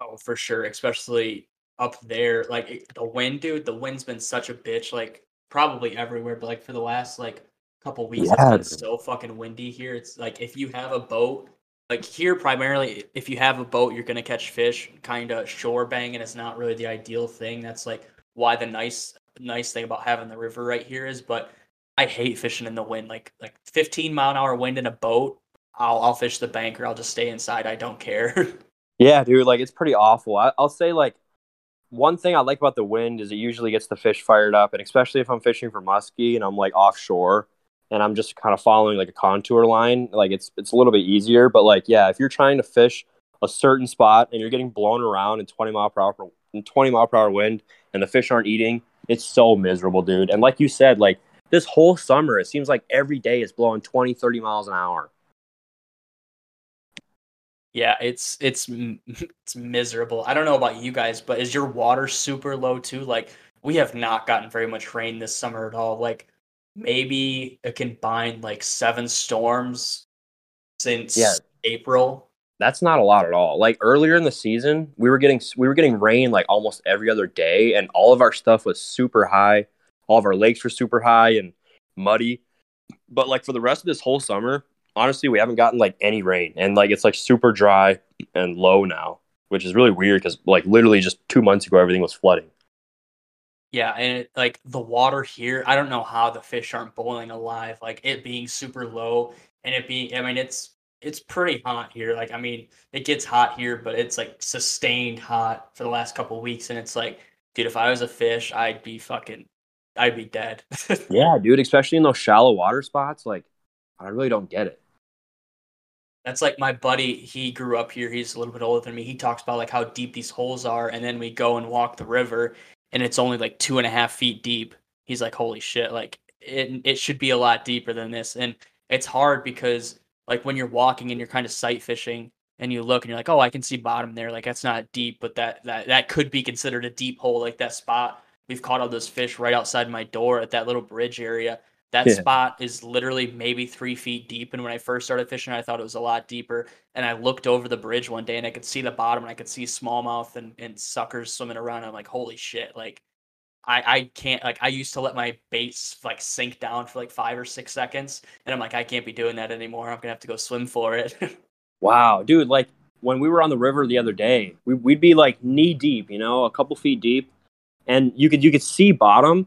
Oh, for sure, especially up there. Like it- the wind, dude. The wind's been such a bitch. Like probably everywhere, but like for the last like couple weeks, Yeah, it's dude. so fucking windy here. It's like if you have a boat, like here primarily, if you have a boat, you're gonna catch fish. Kind of shore banging is not really the ideal thing. That's like why the nice nice thing about having the river right here is. But I hate fishing in the wind. Like like 15 mile an hour wind in a boat. I'll I'll fish the bank or I'll just stay inside. I don't care. Yeah, dude, like it's pretty awful. I, I'll say like one thing I like about the wind is it usually gets the fish fired up, and especially if I'm fishing for muskie and I'm like offshore and I'm just kind of following like a contour line, like it's it's a little bit easier. But like, yeah, if you're trying to fish a certain spot and you're getting blown around in 20 mile per hour in 20 mile per hour wind and the fish aren't eating, it's so miserable, dude. And like you said, like this whole summer, it seems like every day is blowing 20, 30 miles an hour. Yeah, it's it's it's miserable. I don't know about you guys, but is your water super low too? Like we have not gotten very much rain this summer at all. Like maybe a combined like seven storms since Yeah. April. That's not a lot at all. Like earlier in the season, we were getting we were getting rain like almost every other day, and all of our stuff was super high. All of our lakes were super high and muddy. But like for the rest of this whole summer, honestly, we haven't gotten like any rain, and like it's like super dry and low now, which is really weird because like literally just two months ago everything was flooding. Yeah, and it, like the water here, I don't know how the fish aren't boiling alive. Like it being super low and it being, I mean, it's it's pretty hot here. Like I mean, it gets hot here, but it's like sustained hot for the last couple weeks, and it's like, dude, if I was a fish, I'd be fucking, I'd be dead. Yeah, dude, especially in those shallow water spots, like I really don't get it. That's like my buddy. He grew up here. He's a little bit older than me. He talks about like how deep these holes are, and then we go and walk the river, and it's only like two and a half feet deep. He's like, "Holy shit! Like it, it should be a lot deeper than this." And it's hard because like when you're walking and you're kind of sight fishing, and you look and you're like, "Oh, I can see bottom there." Like that's not deep, but that that that could be considered a deep hole. Like that spot we've caught all those fish right outside my door at that little bridge area. That Yeah. spot is literally maybe three feet deep. And when I first started fishing, I thought it was a lot deeper. And I looked over the bridge one day and I could see the bottom and I could see smallmouth and, and suckers swimming around. I'm like, holy shit. Like, I, I can't, like, I used to let my baits like sink down for like five or six seconds. And I'm like, I can't be doing that anymore. I'm going to have to go swim for it. Wow, dude, like when we were on the river the other day, we, we'd be like knee deep, you know, a couple feet deep, and you could you could see bottom,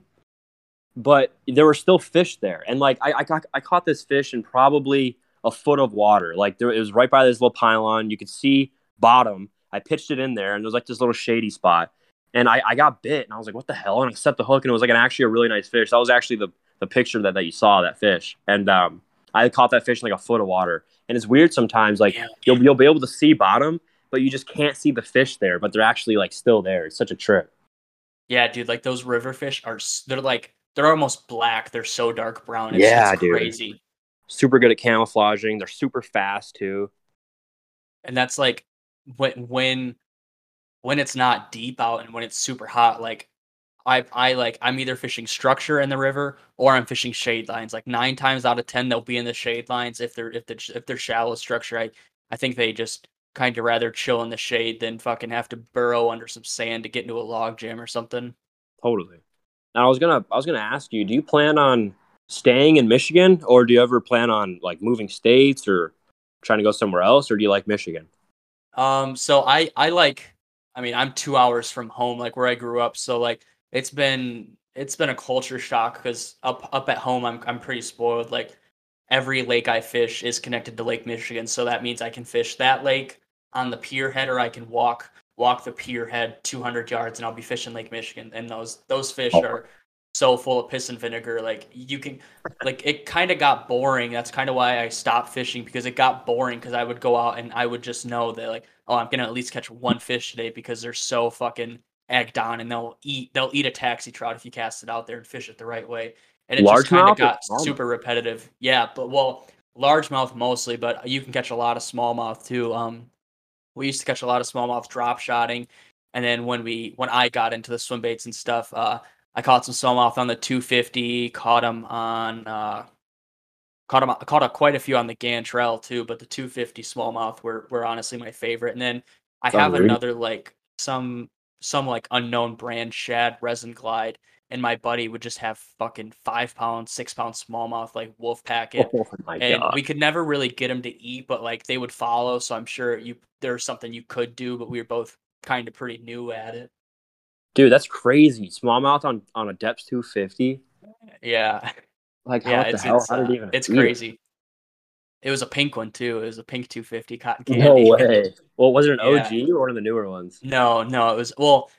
but there were still fish there. And like I I, got, I caught this fish in probably a foot of water. Like there it was right by this little pylon. You could see bottom. I pitched it in there, and there was like this little shady spot. And I, I got bit, and I was like, "What the hell?" And I set the hook, and it was like an actually a really nice fish. That was actually the the picture that, that you saw that fish. And um, I caught that fish in like a foot of water. And it's weird sometimes, like you'll you'll be able to see bottom, but you just can't see the fish there. But they're actually like still there. It's such a trip. yeah, dude, like those river fish are, they're like, they're almost black. They're so dark brown. It's, Yeah, it's dude. crazy. Super good at camouflaging. They're super fast too. and that's like when when when it's not deep out and when it's super hot like i i like i'm either fishing structure in the river or i'm fishing shade lines like nine times out of ten they'll be in the shade lines if they're if they're if they're shallow structure i i think they just kind of rather chill in the shade than fucking have to burrow under some sand to get into a log jam or something Totally. Now I was gonna I was gonna ask you, do you plan on staying in Michigan, or do you ever plan on like moving states or trying to go somewhere else, or do you like Michigan? Um, so I I like I mean, I'm 2 hours from home like where I grew up, so like it's been it's been a culture shock cuz up up at home I'm I'm pretty spoiled like every lake I fish is connected to Lake Michigan, so that means I can fish that lake on the pier head or I can walk walk the pier head 200 yards and I'll be fishing Lake Michigan and those those fish Oh. are so full of piss and vinegar like you can like it kind of got boring. That's kind of why I stopped fishing because it got boring because I would go out and I would just know that like, oh, I'm gonna at least catch one fish today because they're so fucking egged on and they'll eat they'll eat a taxi trout if you cast it out there and fish it the right way. And it just kind of got super repetitive. Yeah, but well, largemouth mostly, but you can catch a lot of smallmouth too. Um, we used to catch a lot of smallmouth drop shotting, and then when we when I got into the swim baits and stuff, uh, I caught some smallmouth on the 250. Caught them on uh, caught them caught a, quite a few on the Gantarel too, but the 250 smallmouth were were honestly my favorite. And then I have another like some some like unknown brand shad resin glide, and my buddy would just have fucking five pound, six pound smallmouth like wolf packet Oh and god. we could never really get them to eat, but like they would follow. So I'm sure you there's something you could do, but we were both kind of pretty new at it. Dude, that's crazy. Smallmouth on on a Deps 250. Yeah, Like yeah, the it's hell? it's, How did uh, it it's it? crazy. It was a pink one too. It was a pink 250 cotton candy. No way. Well, was it an Yeah. OG or one of the newer ones? No, no, it was well.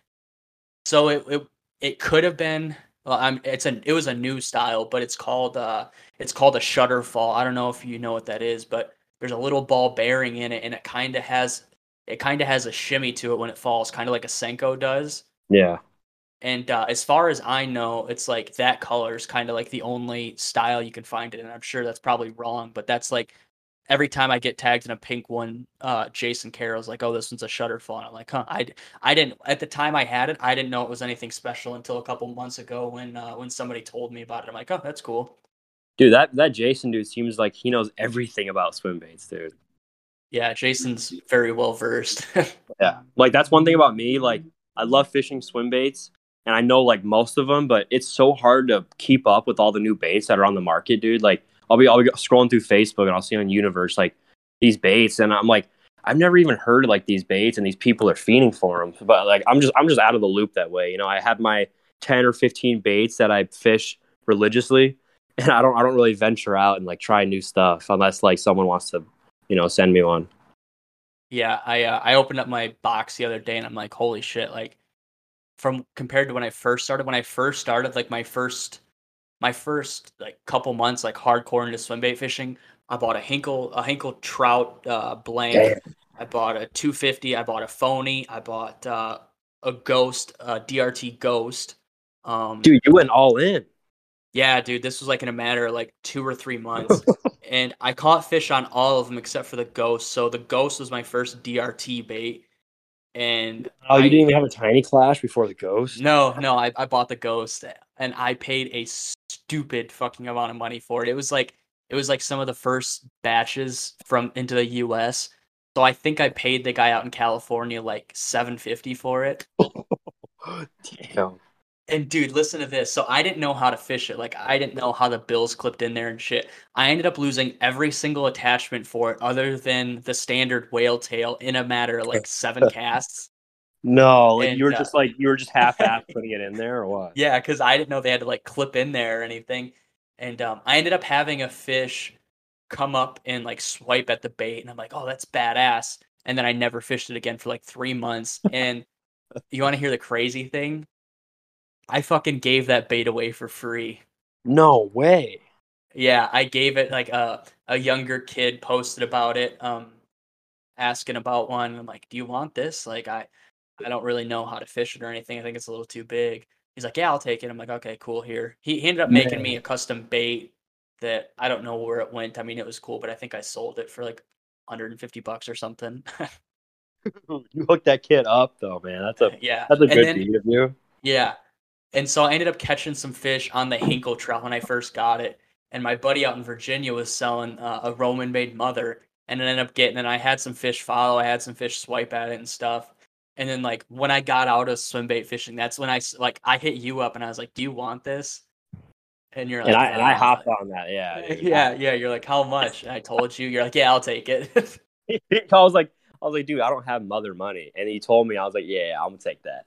So it it, it could have been. Well, I'm. It's a. It was a new style, but it's called. Uh, it's called a shutter fall. I don't know if you know what that is, but there's a little ball bearing in it, and it kind of has. It kind of has a shimmy to it when it falls, kind of like a Senko does. Yeah. And uh, as far as I know, it's like that color is kind of like the only style you can find it. And I'm sure that's probably wrong, but that's like every time I get tagged in a pink one, uh, Jason Carroll's like, "Oh, this one's a shutterfly." I'm like, "Huh?" I, I didn't at the time I had it. I didn't know it was anything special until a couple months ago when uh, when somebody told me about it. I'm like, "Oh, that's cool." Dude, that that Jason dude seems like he knows everything about swim baits, dude. Yeah, Jason's very well versed. yeah, like that's one thing about me. Like, I love fishing swim baits, and I know like most of them, but it's so hard to keep up with all the new baits that are on the market, dude. Like I'll be I'll be scrolling through Facebook and I'll see on Universe like these baits, and I'm like, I've never even heard of like these baits, and these people are fiending for them. But like, I'm just I'm just out of the loop that way. You know, I have my ten or fifteen baits that I fish religiously, and I don't I don't really venture out and like try new stuff unless like someone wants to, you know, send me one. Yeah, I uh, I opened up my box the other day and I'm like, holy shit! Like, from compared to when I first started, when I first started, like my first my first like couple months like hardcore into swim bait fishing i bought a hinkle a hinkle trout uh blank. Damn. i bought a 250 i bought a phony i bought uh a ghost a drt ghost um dude you went all in. Yeah dude this was like in a matter of like two or three months. And i caught fish on all of them except for the ghost. So the ghost was my first drt bait and oh you I, didn't even have a Tiny Klash before the ghost no no I, I bought the ghost and i paid a stupid fucking amount of money for it. It was like it was like some of the first batches from into the US. So I think I paid the guy out in California like 750 for it. Damn. And dude, listen to this. So I didn't know how to fish it. Like I didn't know how the bills clipped in there and shit. I ended up losing every single attachment for it other than the standard whale tail in a matter of like seven casts. No, like and, you were uh, just like you were just half-ass putting it in there, or what? Yeah, because I didn't know they had to like clip in there or anything, and um, I ended up having a fish come up and like swipe at the bait, and I'm like, oh, that's badass. And then I never fished it again for like three months. And you want to hear the crazy thing? I fucking gave that bait away for free. No way. Yeah, I gave it like a a younger kid posted about it, um, asking about one. I'm like, do you want this? Like I I don't really know how to fish it or anything. I think it's a little too big. He's like, yeah, I'll take it. I'm like, okay, cool. Here, he, he ended up making me a custom bait that I don't know where it went. I mean, it was cool, but I think I sold it for like 150 bucks or something. you hooked that kid up though, man. That's a yeah. That's a good then, deed of you. Yeah, and so I ended up catching some fish on the Hinkle trout when I first got it. And my buddy out in Virginia was selling uh, a Roman made mother, and I ended up getting. And I had some fish follow. I had some fish swipe at it and stuff. And then like when I got out of swim bait fishing, that's when I like I hit you up and I was like, "Do you want this?" And you're like, and I, and I hopped on that, yeah, yeah, yeah. You're like, "How much?" And I told you, you're like, "Yeah, I'll take it." I was like, I was like, dude, I don't have mother money, and he told me, I was like, yeah, I'm gonna take that.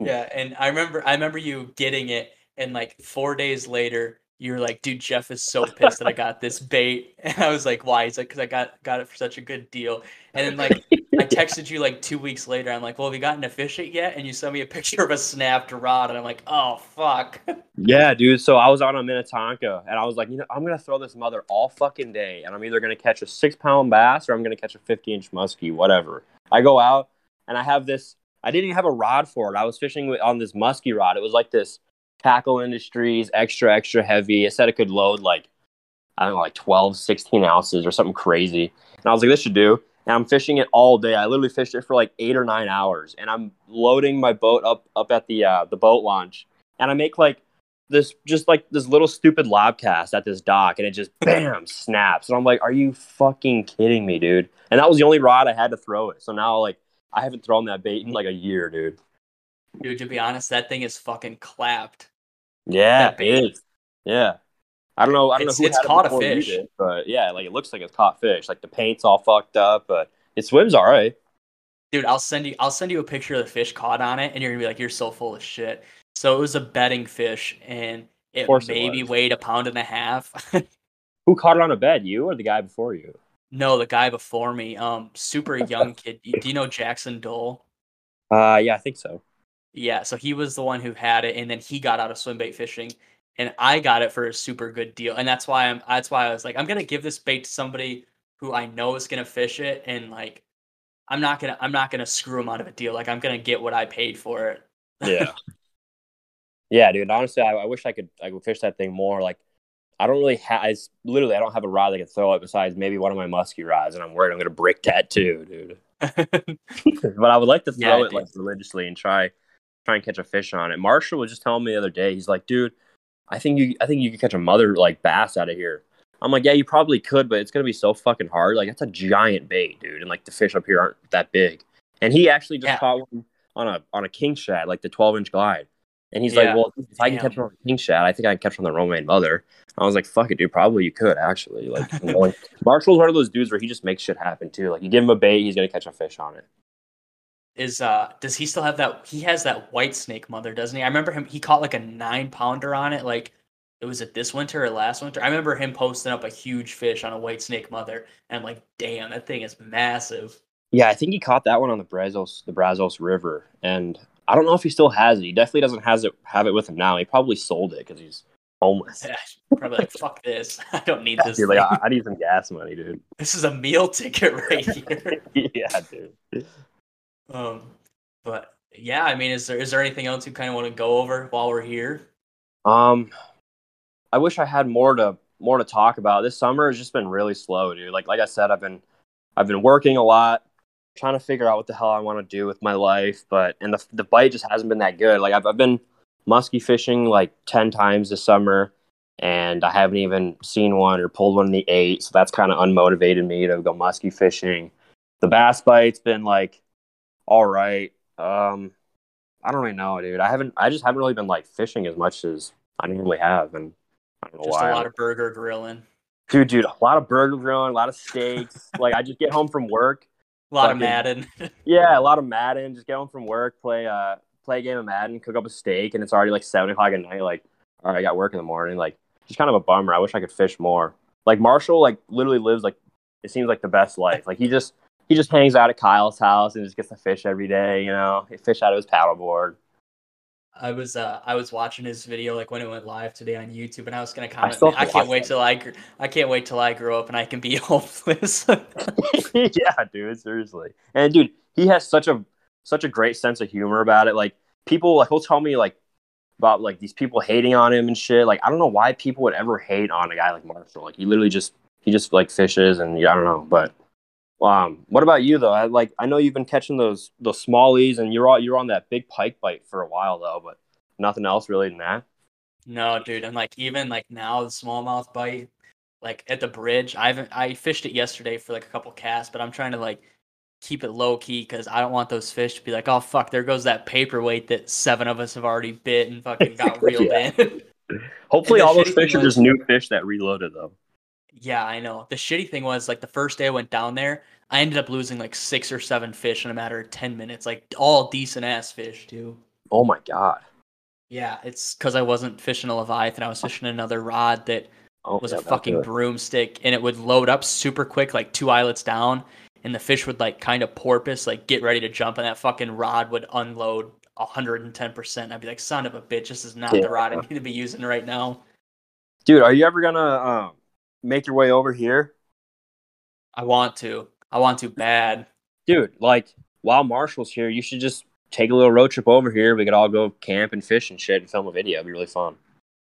Yeah, and I remember, I remember you getting it, and like four days later, you were like, dude, Jeff is so pissed that I got this bait. And I was like, why? He's like, because I got got it for such a good deal. And then like I texted you like two weeks later. I'm like, well, have you gotten to fish it yet? And you sent me a picture of a snapped rod, and I'm like, oh fuck. Yeah, dude. So I was out on Minnetonka, and I was like, you know, I'm gonna throw this mother all fucking day, and I'm either gonna catch a six pound bass or I'm gonna catch a 50 inch muskie, whatever. I go out, and I have this. I didn't even have a rod for it. I was fishing with, on this musky rod. It was like this Tackle Industries, extra, extra heavy. It said it could load like, I don't know, like 12, 16 ounces or something crazy. And I was like, this should do. And I'm fishing it all day. I literally fished it for like eight or nine hours. And I'm loading my boat up up at the uh, the boat launch. And I make like this just like this little stupid lob cast at this dock and it just bam snaps. And I'm like, are you fucking kidding me, dude? And that was the only rod I had to throw it. So now like I haven't thrown that bait in like a year, dude. Dude, to be honest, that thing is fucking clapped. Yeah, it is. Yeah. I don't know. I don't it's, know who it's caught a fish, did, but yeah, like it looks like it's caught fish. Like the paint's all fucked up, but it swims all right. Dude, I'll send you. I'll send you a picture of the fish caught on it, and you're gonna be like, "You're so full of shit." So it was a bedding fish, and it maybe it weighed a pound and a half. who caught it on a bed? You or the guy before you? No, the guy before me. Um, super young kid. Do you know Jackson Dole? Uh, yeah, I think so. Yeah, so he was the one who had it, and then he got out of swim bait fishing, and I got it for a super good deal, and that's why I'm. That's why I was like, I'm gonna give this bait to somebody who I know is gonna fish it, and like, I'm not gonna, I'm not gonna screw him out of a deal. Like, I'm gonna get what I paid for it. yeah. Yeah, dude. Honestly, I, I wish I could, I could fish that thing more. Like, I don't really have. I literally I don't have a rod that can throw it besides maybe one of my musky rods, and I'm worried I'm gonna break that too, dude. but I would like to throw Yeah, it like religiously and try try and catch a fish on it. Marshall was just telling me the other day. He's like, dude, I think you I think you could catch a mother like bass out of here. I'm like, yeah, you probably could, but it's gonna be so fucking hard. Like that's a giant bait, dude, and like the fish up here aren't that big. And he actually just Yeah. caught one on a on a king shad, like the 12 inch glide. And he's Yeah. like, well, if I can Damn. catch one on a king shad, I think I can catch on the Roman mother. I was like, fuck it, dude. Probably you could actually. Like, you know, like, Marshall's one of those dudes where he just makes shit happen too. Like, you give him a bait, he's gonna catch a fish on it. Is uh does he still have that he has that white snake mother, doesn't he? I remember him he caught like a nine pounder on it, like it was it this winter or last winter. I remember him posting up a huge fish on a white snake mother, and I'm like, damn, that thing is massive. Yeah, I think he caught that one on the Brazos, the Brazos River, and I don't know if he still has it. He definitely doesn't has it have it with him now. He probably sold it because he's homeless. Yeah, Probably like, fuck this. I don't need this. Dude, like. I, I need some gas money, dude. This is a meal ticket right here. yeah, dude. um, but yeah, I mean, is there is there anything else you kind of want to go over while we're here? Um, I wish I had more to more to talk about. This summer has just been really slow, dude. Like like I said, I've been I've been working a lot, trying to figure out what the hell I want to do with my life, but and the the bite just hasn't been that good. Like I've I've been muskie fishing like ten times this summer, and I haven't even seen one or pulled one in the eight. So that's kind of unmotivated me to go muskie fishing. The bass bite's been like all right. Um, I don't really know, dude. I haven't. I just haven't really been like fishing as much as I normally have, and I don't know Just why. a lot of burger grilling, dude, dude, a lot of burger grilling, a lot of steaks. like I just get home from work. A lot of Fucking- Madden. Yeah, a lot of Madden. Just get home from work, play uh play a game of Madden, cook up a steak, and it's already like seven o'clock at night. Like, all right, I got work in the morning. Like, just kind of a bummer. I wish I could fish more. Like Marshall, like literally lives like it seems like the best life. Like he just he just hangs out at Kyle's house and just gets to fish every day. You know, he fish out of his paddleboard. I was uh I was watching his video like when it went live today on YouTube, and I was gonna comment. still I, can't wait that. till I gr- I can't wait till I grow up and I can be homeless. yeah, dude, seriously. And dude, he has such a such a great sense of humor about it. Like people like he'll tell me like about like these people hating on him and shit. Like I don't know why people would ever hate on a guy like Marshall. Like he literally just he just like fishes and yeah, I don't know. But um what about you though? I like I know you've been catching those those smallies and you're all you're on that big pike bite for a while though, but nothing else really than that. no, dude, and like even like now the smallmouth bite, like at the bridge, I haven't I fished it yesterday for like a couple casts, but I'm trying to like keep it low key because I don't want those fish to be like, oh fuck, there goes that paperweight that seven of us have already bit and fucking got reeled in. Hopefully all those fish are just new fish that reloaded though. Yeah, I know. The shitty thing was like the first day I went down there, I ended up losing like six or seven fish in a matter of ten minutes. Like all decent ass fish too. Oh my god. Yeah, it's because I wasn't fishing a leviathan. I was fishing another rod that Oh, was yeah, a fucking broomstick, and it would load up super quick, like two eyelets down, and the fish would like kind of porpoise, like get ready to jump, and that fucking rod would unload hundred and ten percent. I'd be like, son of a bitch, this is not Yeah. the rod I need to be using right now. Dude, are you ever gonna um, make your way over here? I want to. I want to bad. Dude, like while Marshall's here, you should just take a little road trip over here. We could all go camp and fish and shit and film a video. It'd be really fun.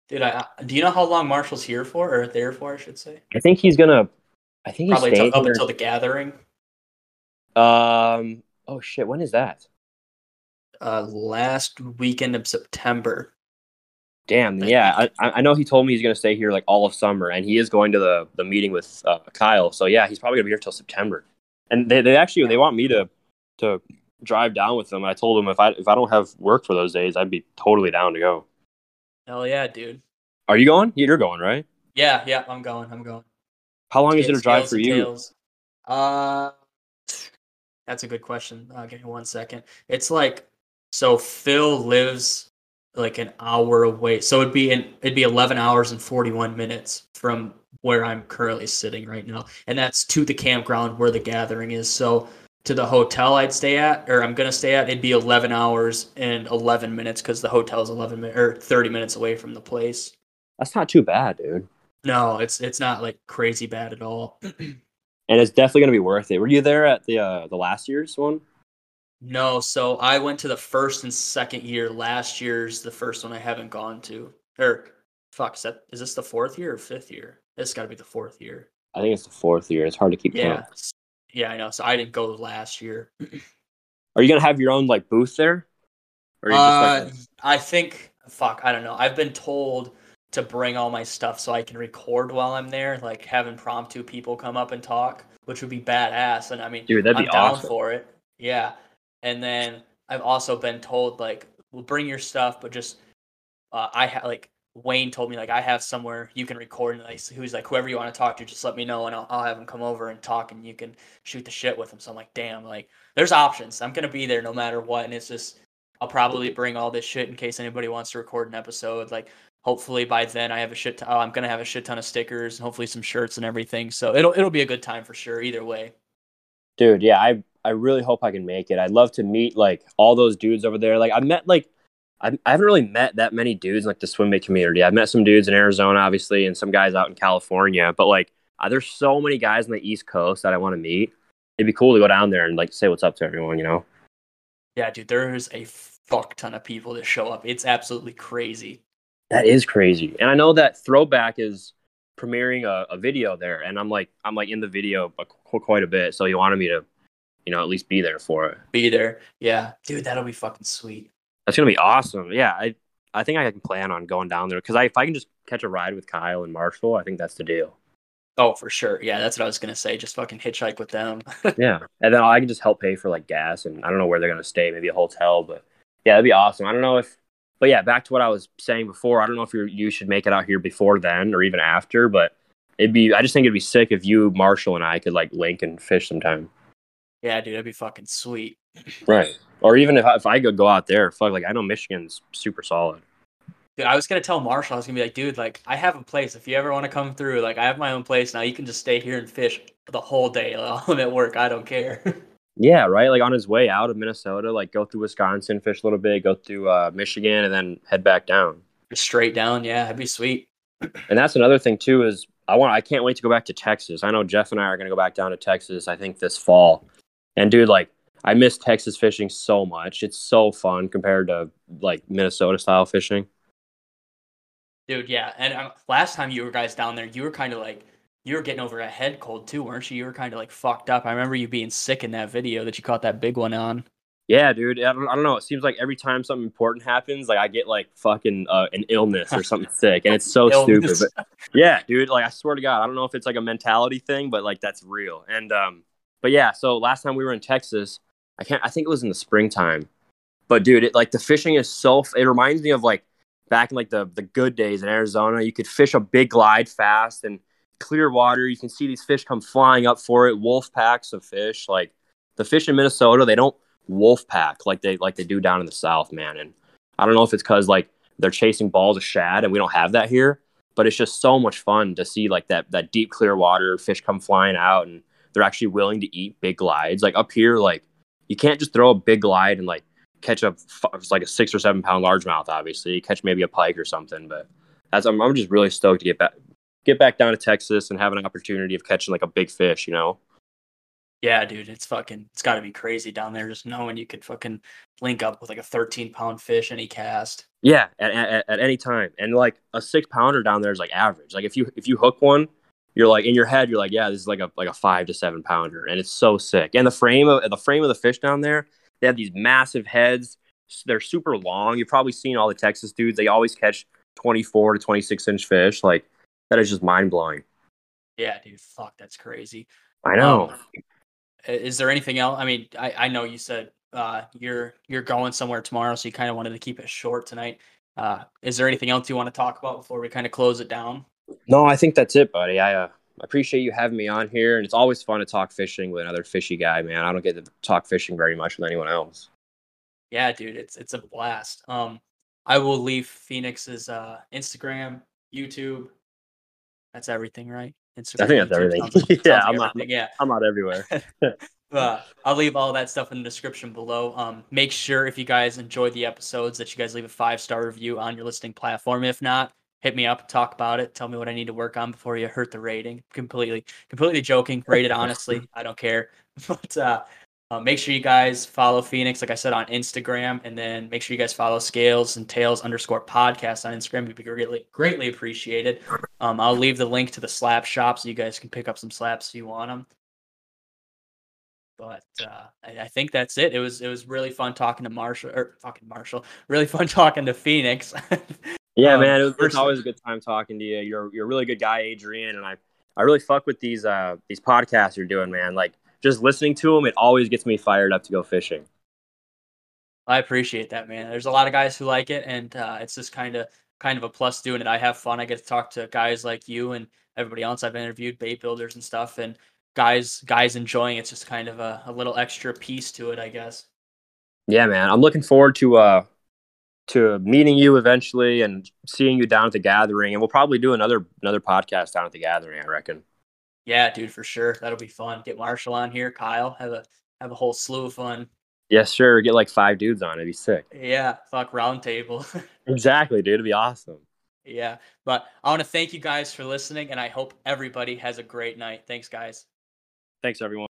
Dude, I, I- do you know how long Marshall's here for, or there for, I should say? I think he's gonna. I think he's Probably staying till, up here. until the gathering. Um. Oh shit! When is that? Uh, last weekend of September. Damn. Yeah, I, I know he told me he's gonna stay here like all of summer, and he is going to the the meeting with uh, Kyle. So yeah, he's probably gonna be here till September. And they, they actually they want me to to drive down with them. I told them if I if I don't have work for those days, I'd be totally down to go. Hell yeah, dude. Are you going? You're going, right? Yeah, yeah, I'm going. I'm going. How long is it a drive for you? tails. Uh, that's a good question. Uh, give me one second. It's like so. Phil lives like an hour away, so it'd be an, it'd be eleven hours and forty one minutes from where I'm currently sitting right now, and that's to the campground where the gathering is. So to the hotel I'd stay at, or I'm gonna stay at, it'd be eleven hours and eleven minutes because the hotel's eleven minutes or thirty minutes away from the place. That's not too bad, dude. No, it's it's not like crazy bad at all. And it's definitely gonna be worth it. Were you there at the uh, the last year's one? No, so I went to the first and second year. Last year's the first one I haven't gone to, or fuck, is that is this the fourth year or fifth year? It's got to be the fourth year. I think it's the fourth year. It's hard to keep Yeah, count. yeah, I know. So I didn't go last year. Are you gonna have your own like booth there? Or Uh, just like, I think fuck, I don't know. I've been told to bring all my stuff so I can record while I'm there, like have impromptu people come up and talk, which would be badass. And I mean, dude, that'd I'm be down awesome. for it. Yeah. And then I've also been told like, well, bring your stuff, but just uh, I ha- like Wayne told me like I have somewhere you can record and like who's like whoever you want to talk to, just let me know and I'll, I'll have them come over and talk and you can shoot the shit with them. So I'm like, damn, like there's options. I'm gonna be there no matter what, and it's just I'll probably bring all this shit in case anybody wants to record an episode. Like hopefully by then I have a shit. Ton- oh, I'm gonna have a shit ton of stickers and hopefully some shirts and everything. So it'll it'll be a good time for sure. Either way. dude yeah i i really hope i can make it. I'd love to meet like all those dudes over there. Like i met like I, I haven't really met that many dudes in like the swim bait community. I've met some dudes in arizona obviously and some guys out in california but like uh, there's so many guys on the east coast that i want to meet. It'd be cool to go down there and like say what's up to everyone you know? Yeah, dude, there's a fuck ton of people that show up. It's absolutely crazy. that is crazy. And i know that throwback is premiering a, a video there and i'm like i'm like in the video quite a bit so you wanted me to you know at least be there for it Be there. Yeah, dude, that'll be fucking sweet. That's gonna be awesome. Yeah, I I think I can plan on going down there because I, if I can just catch a ride with Kyle and Marshall, I think that's the deal. Oh, for sure. Yeah, that's what I was gonna say. Just fucking hitchhike with them. yeah, and then I can just help pay for like gas, and I don't know where they're gonna stay, maybe a hotel, but yeah, that'd be awesome. I don't know if, but yeah, back to what I was saying before. I don't know if you you should make it out here before then or even after, but it'd be. I just think it'd be sick if you, Marshall, and I could like link and fish sometime. Yeah, dude, that'd be fucking sweet. Right. Or even if I, if I could go out there, fuck, like I know Michigan's super solid. Dude, I was gonna tell Marshall, I was gonna be like, dude, like I have a place. If you ever want to come through, like I have my own place now. You can just stay here and fish the whole day while I'm at work. I don't care. Yeah, right. Like on his way out of Minnesota, like go through Wisconsin, fish a little bit, go through uh, Michigan, and then head back down. straight down. Yeah, that'd be sweet. And that's another thing too is I want I can't wait to go back to Texas. I know Jeff and I are gonna go back down to Texas. I think this fall. And dude, like I miss Texas fishing so much. It's so fun compared to like Minnesota style fishing. Dude, yeah. And um, last time you were guys down there, you were kind of like you were getting over a head cold too, weren't you? You were kind of like fucked up. I remember you being sick in that video that you caught that big one on. Yeah, dude. I don't, I don't know. It seems like every time something important happens, like I get like fucking uh, an illness or something sick, and it's so stupid. But yeah, dude. Like I swear to God, I don't know if it's like a mentality thing, but like that's real. And um, but yeah. So last time we were in Texas, I can't. I think it was in the springtime. But dude, it like the fishing is so. It reminds me of like back in like the the good days in Arizona. You could fish a big glide fast and clear water. You can see these fish come flying up for it. Wolf packs of fish. Like the fish in Minnesota, they don't wolf pack like they like they do down in the south, man. And I don't know if it's because like they're chasing balls of shad and we don't have that here, but it's just so much fun to see like that that deep clear water fish come flying out and they're actually willing to eat big glides. Like up here, like you can't just throw a big glide and like catch a it's like a six or seven pound largemouth. Obviously, you catch maybe a pike or something. But that's I'm, I'm just really stoked to get back get back down to Texas and have an opportunity of catching like a big fish. You know. Yeah, dude, it's fucking it's got to be crazy down there just knowing you could fucking link up with like a 13 pound fish any cast. Yeah, at, at, at any time, and like a six pounder down there is like average. Like if you if you hook one, you're like in your head, you're like, yeah, this is like a like a five to seven pounder, and it's so sick. And the frame of the frame of the fish down there, they have these massive heads. They're super long. You've probably seen all the Texas dudes. They always catch 24 to 26 inch fish. Like that is just mind blowing. Yeah, dude, fuck, that's crazy. I know. Um, is there anything else? I mean, I, I know you said uh, you're you're going somewhere tomorrow, so you kind of wanted to keep it short tonight. Uh, is there anything else you want to talk about before we kind of close it down? No, I think that's it, buddy. I uh, appreciate you having me on here, and it's always fun to talk fishing with another fishy guy, man. I don't get to talk fishing very much with anyone else. Yeah, dude, it's it's a blast. Um, I will leave Phoenix's uh Instagram, YouTube. That's everything, right? Instagram. I think that's YouTube, everything. sounds Yeah, sounds like I'm not- yeah. I'm not everywhere. Uh, I'll leave all that stuff in the description below. Um, make sure if you guys enjoyed the episodes that you guys leave a five star review on your listening platform. If not, hit me up, talk about it, tell me what I need to work on before you hurt the rating. Completely, completely joking. Rate it honestly. I don't care. But uh, Uh, make sure you guys follow Phoenix, like I said, on Instagram, and then make sure you guys follow Scales and Tails underscore podcast on Instagram. It'd be greatly greatly appreciated. Um, I'll leave the link to the slap shop so you guys can pick up some slaps if you want them. But uh, I, I, think that's it. It was it was really fun talking to Marshall or talking Marshall. Really fun talking to Phoenix. yeah, um, man, it was, it's always a good time talking to you. You're you're a really good guy, Adrian, and I I really fuck with these uh these podcasts you're doing, man. Like just listening to them, it always gets me fired up to go fishing. I appreciate that, man. There's a lot of guys who like it, and uh, it's just kind of kind of a plus doing it. I have fun. I get to talk to guys like you and everybody else I've interviewed, bait builders and stuff, and guys guys enjoying it's just kind of a, a little extra piece to it, I guess. Yeah, man. I'm looking forward to uh to meeting you eventually and seeing you down at the gathering and we'll probably do another another podcast down at the gathering, I reckon. Yeah, dude, for sure. That'll be fun. Get Marshall on here, Kyle, have a have a whole slew of fun. Yes, sure. Get like five dudes on. It'd be sick. Yeah, fuck round table. exactly, dude. It'd be awesome. Yeah. But I want to thank you guys for listening and I hope everybody has a great night. Thanks, guys. Thanks, everyone.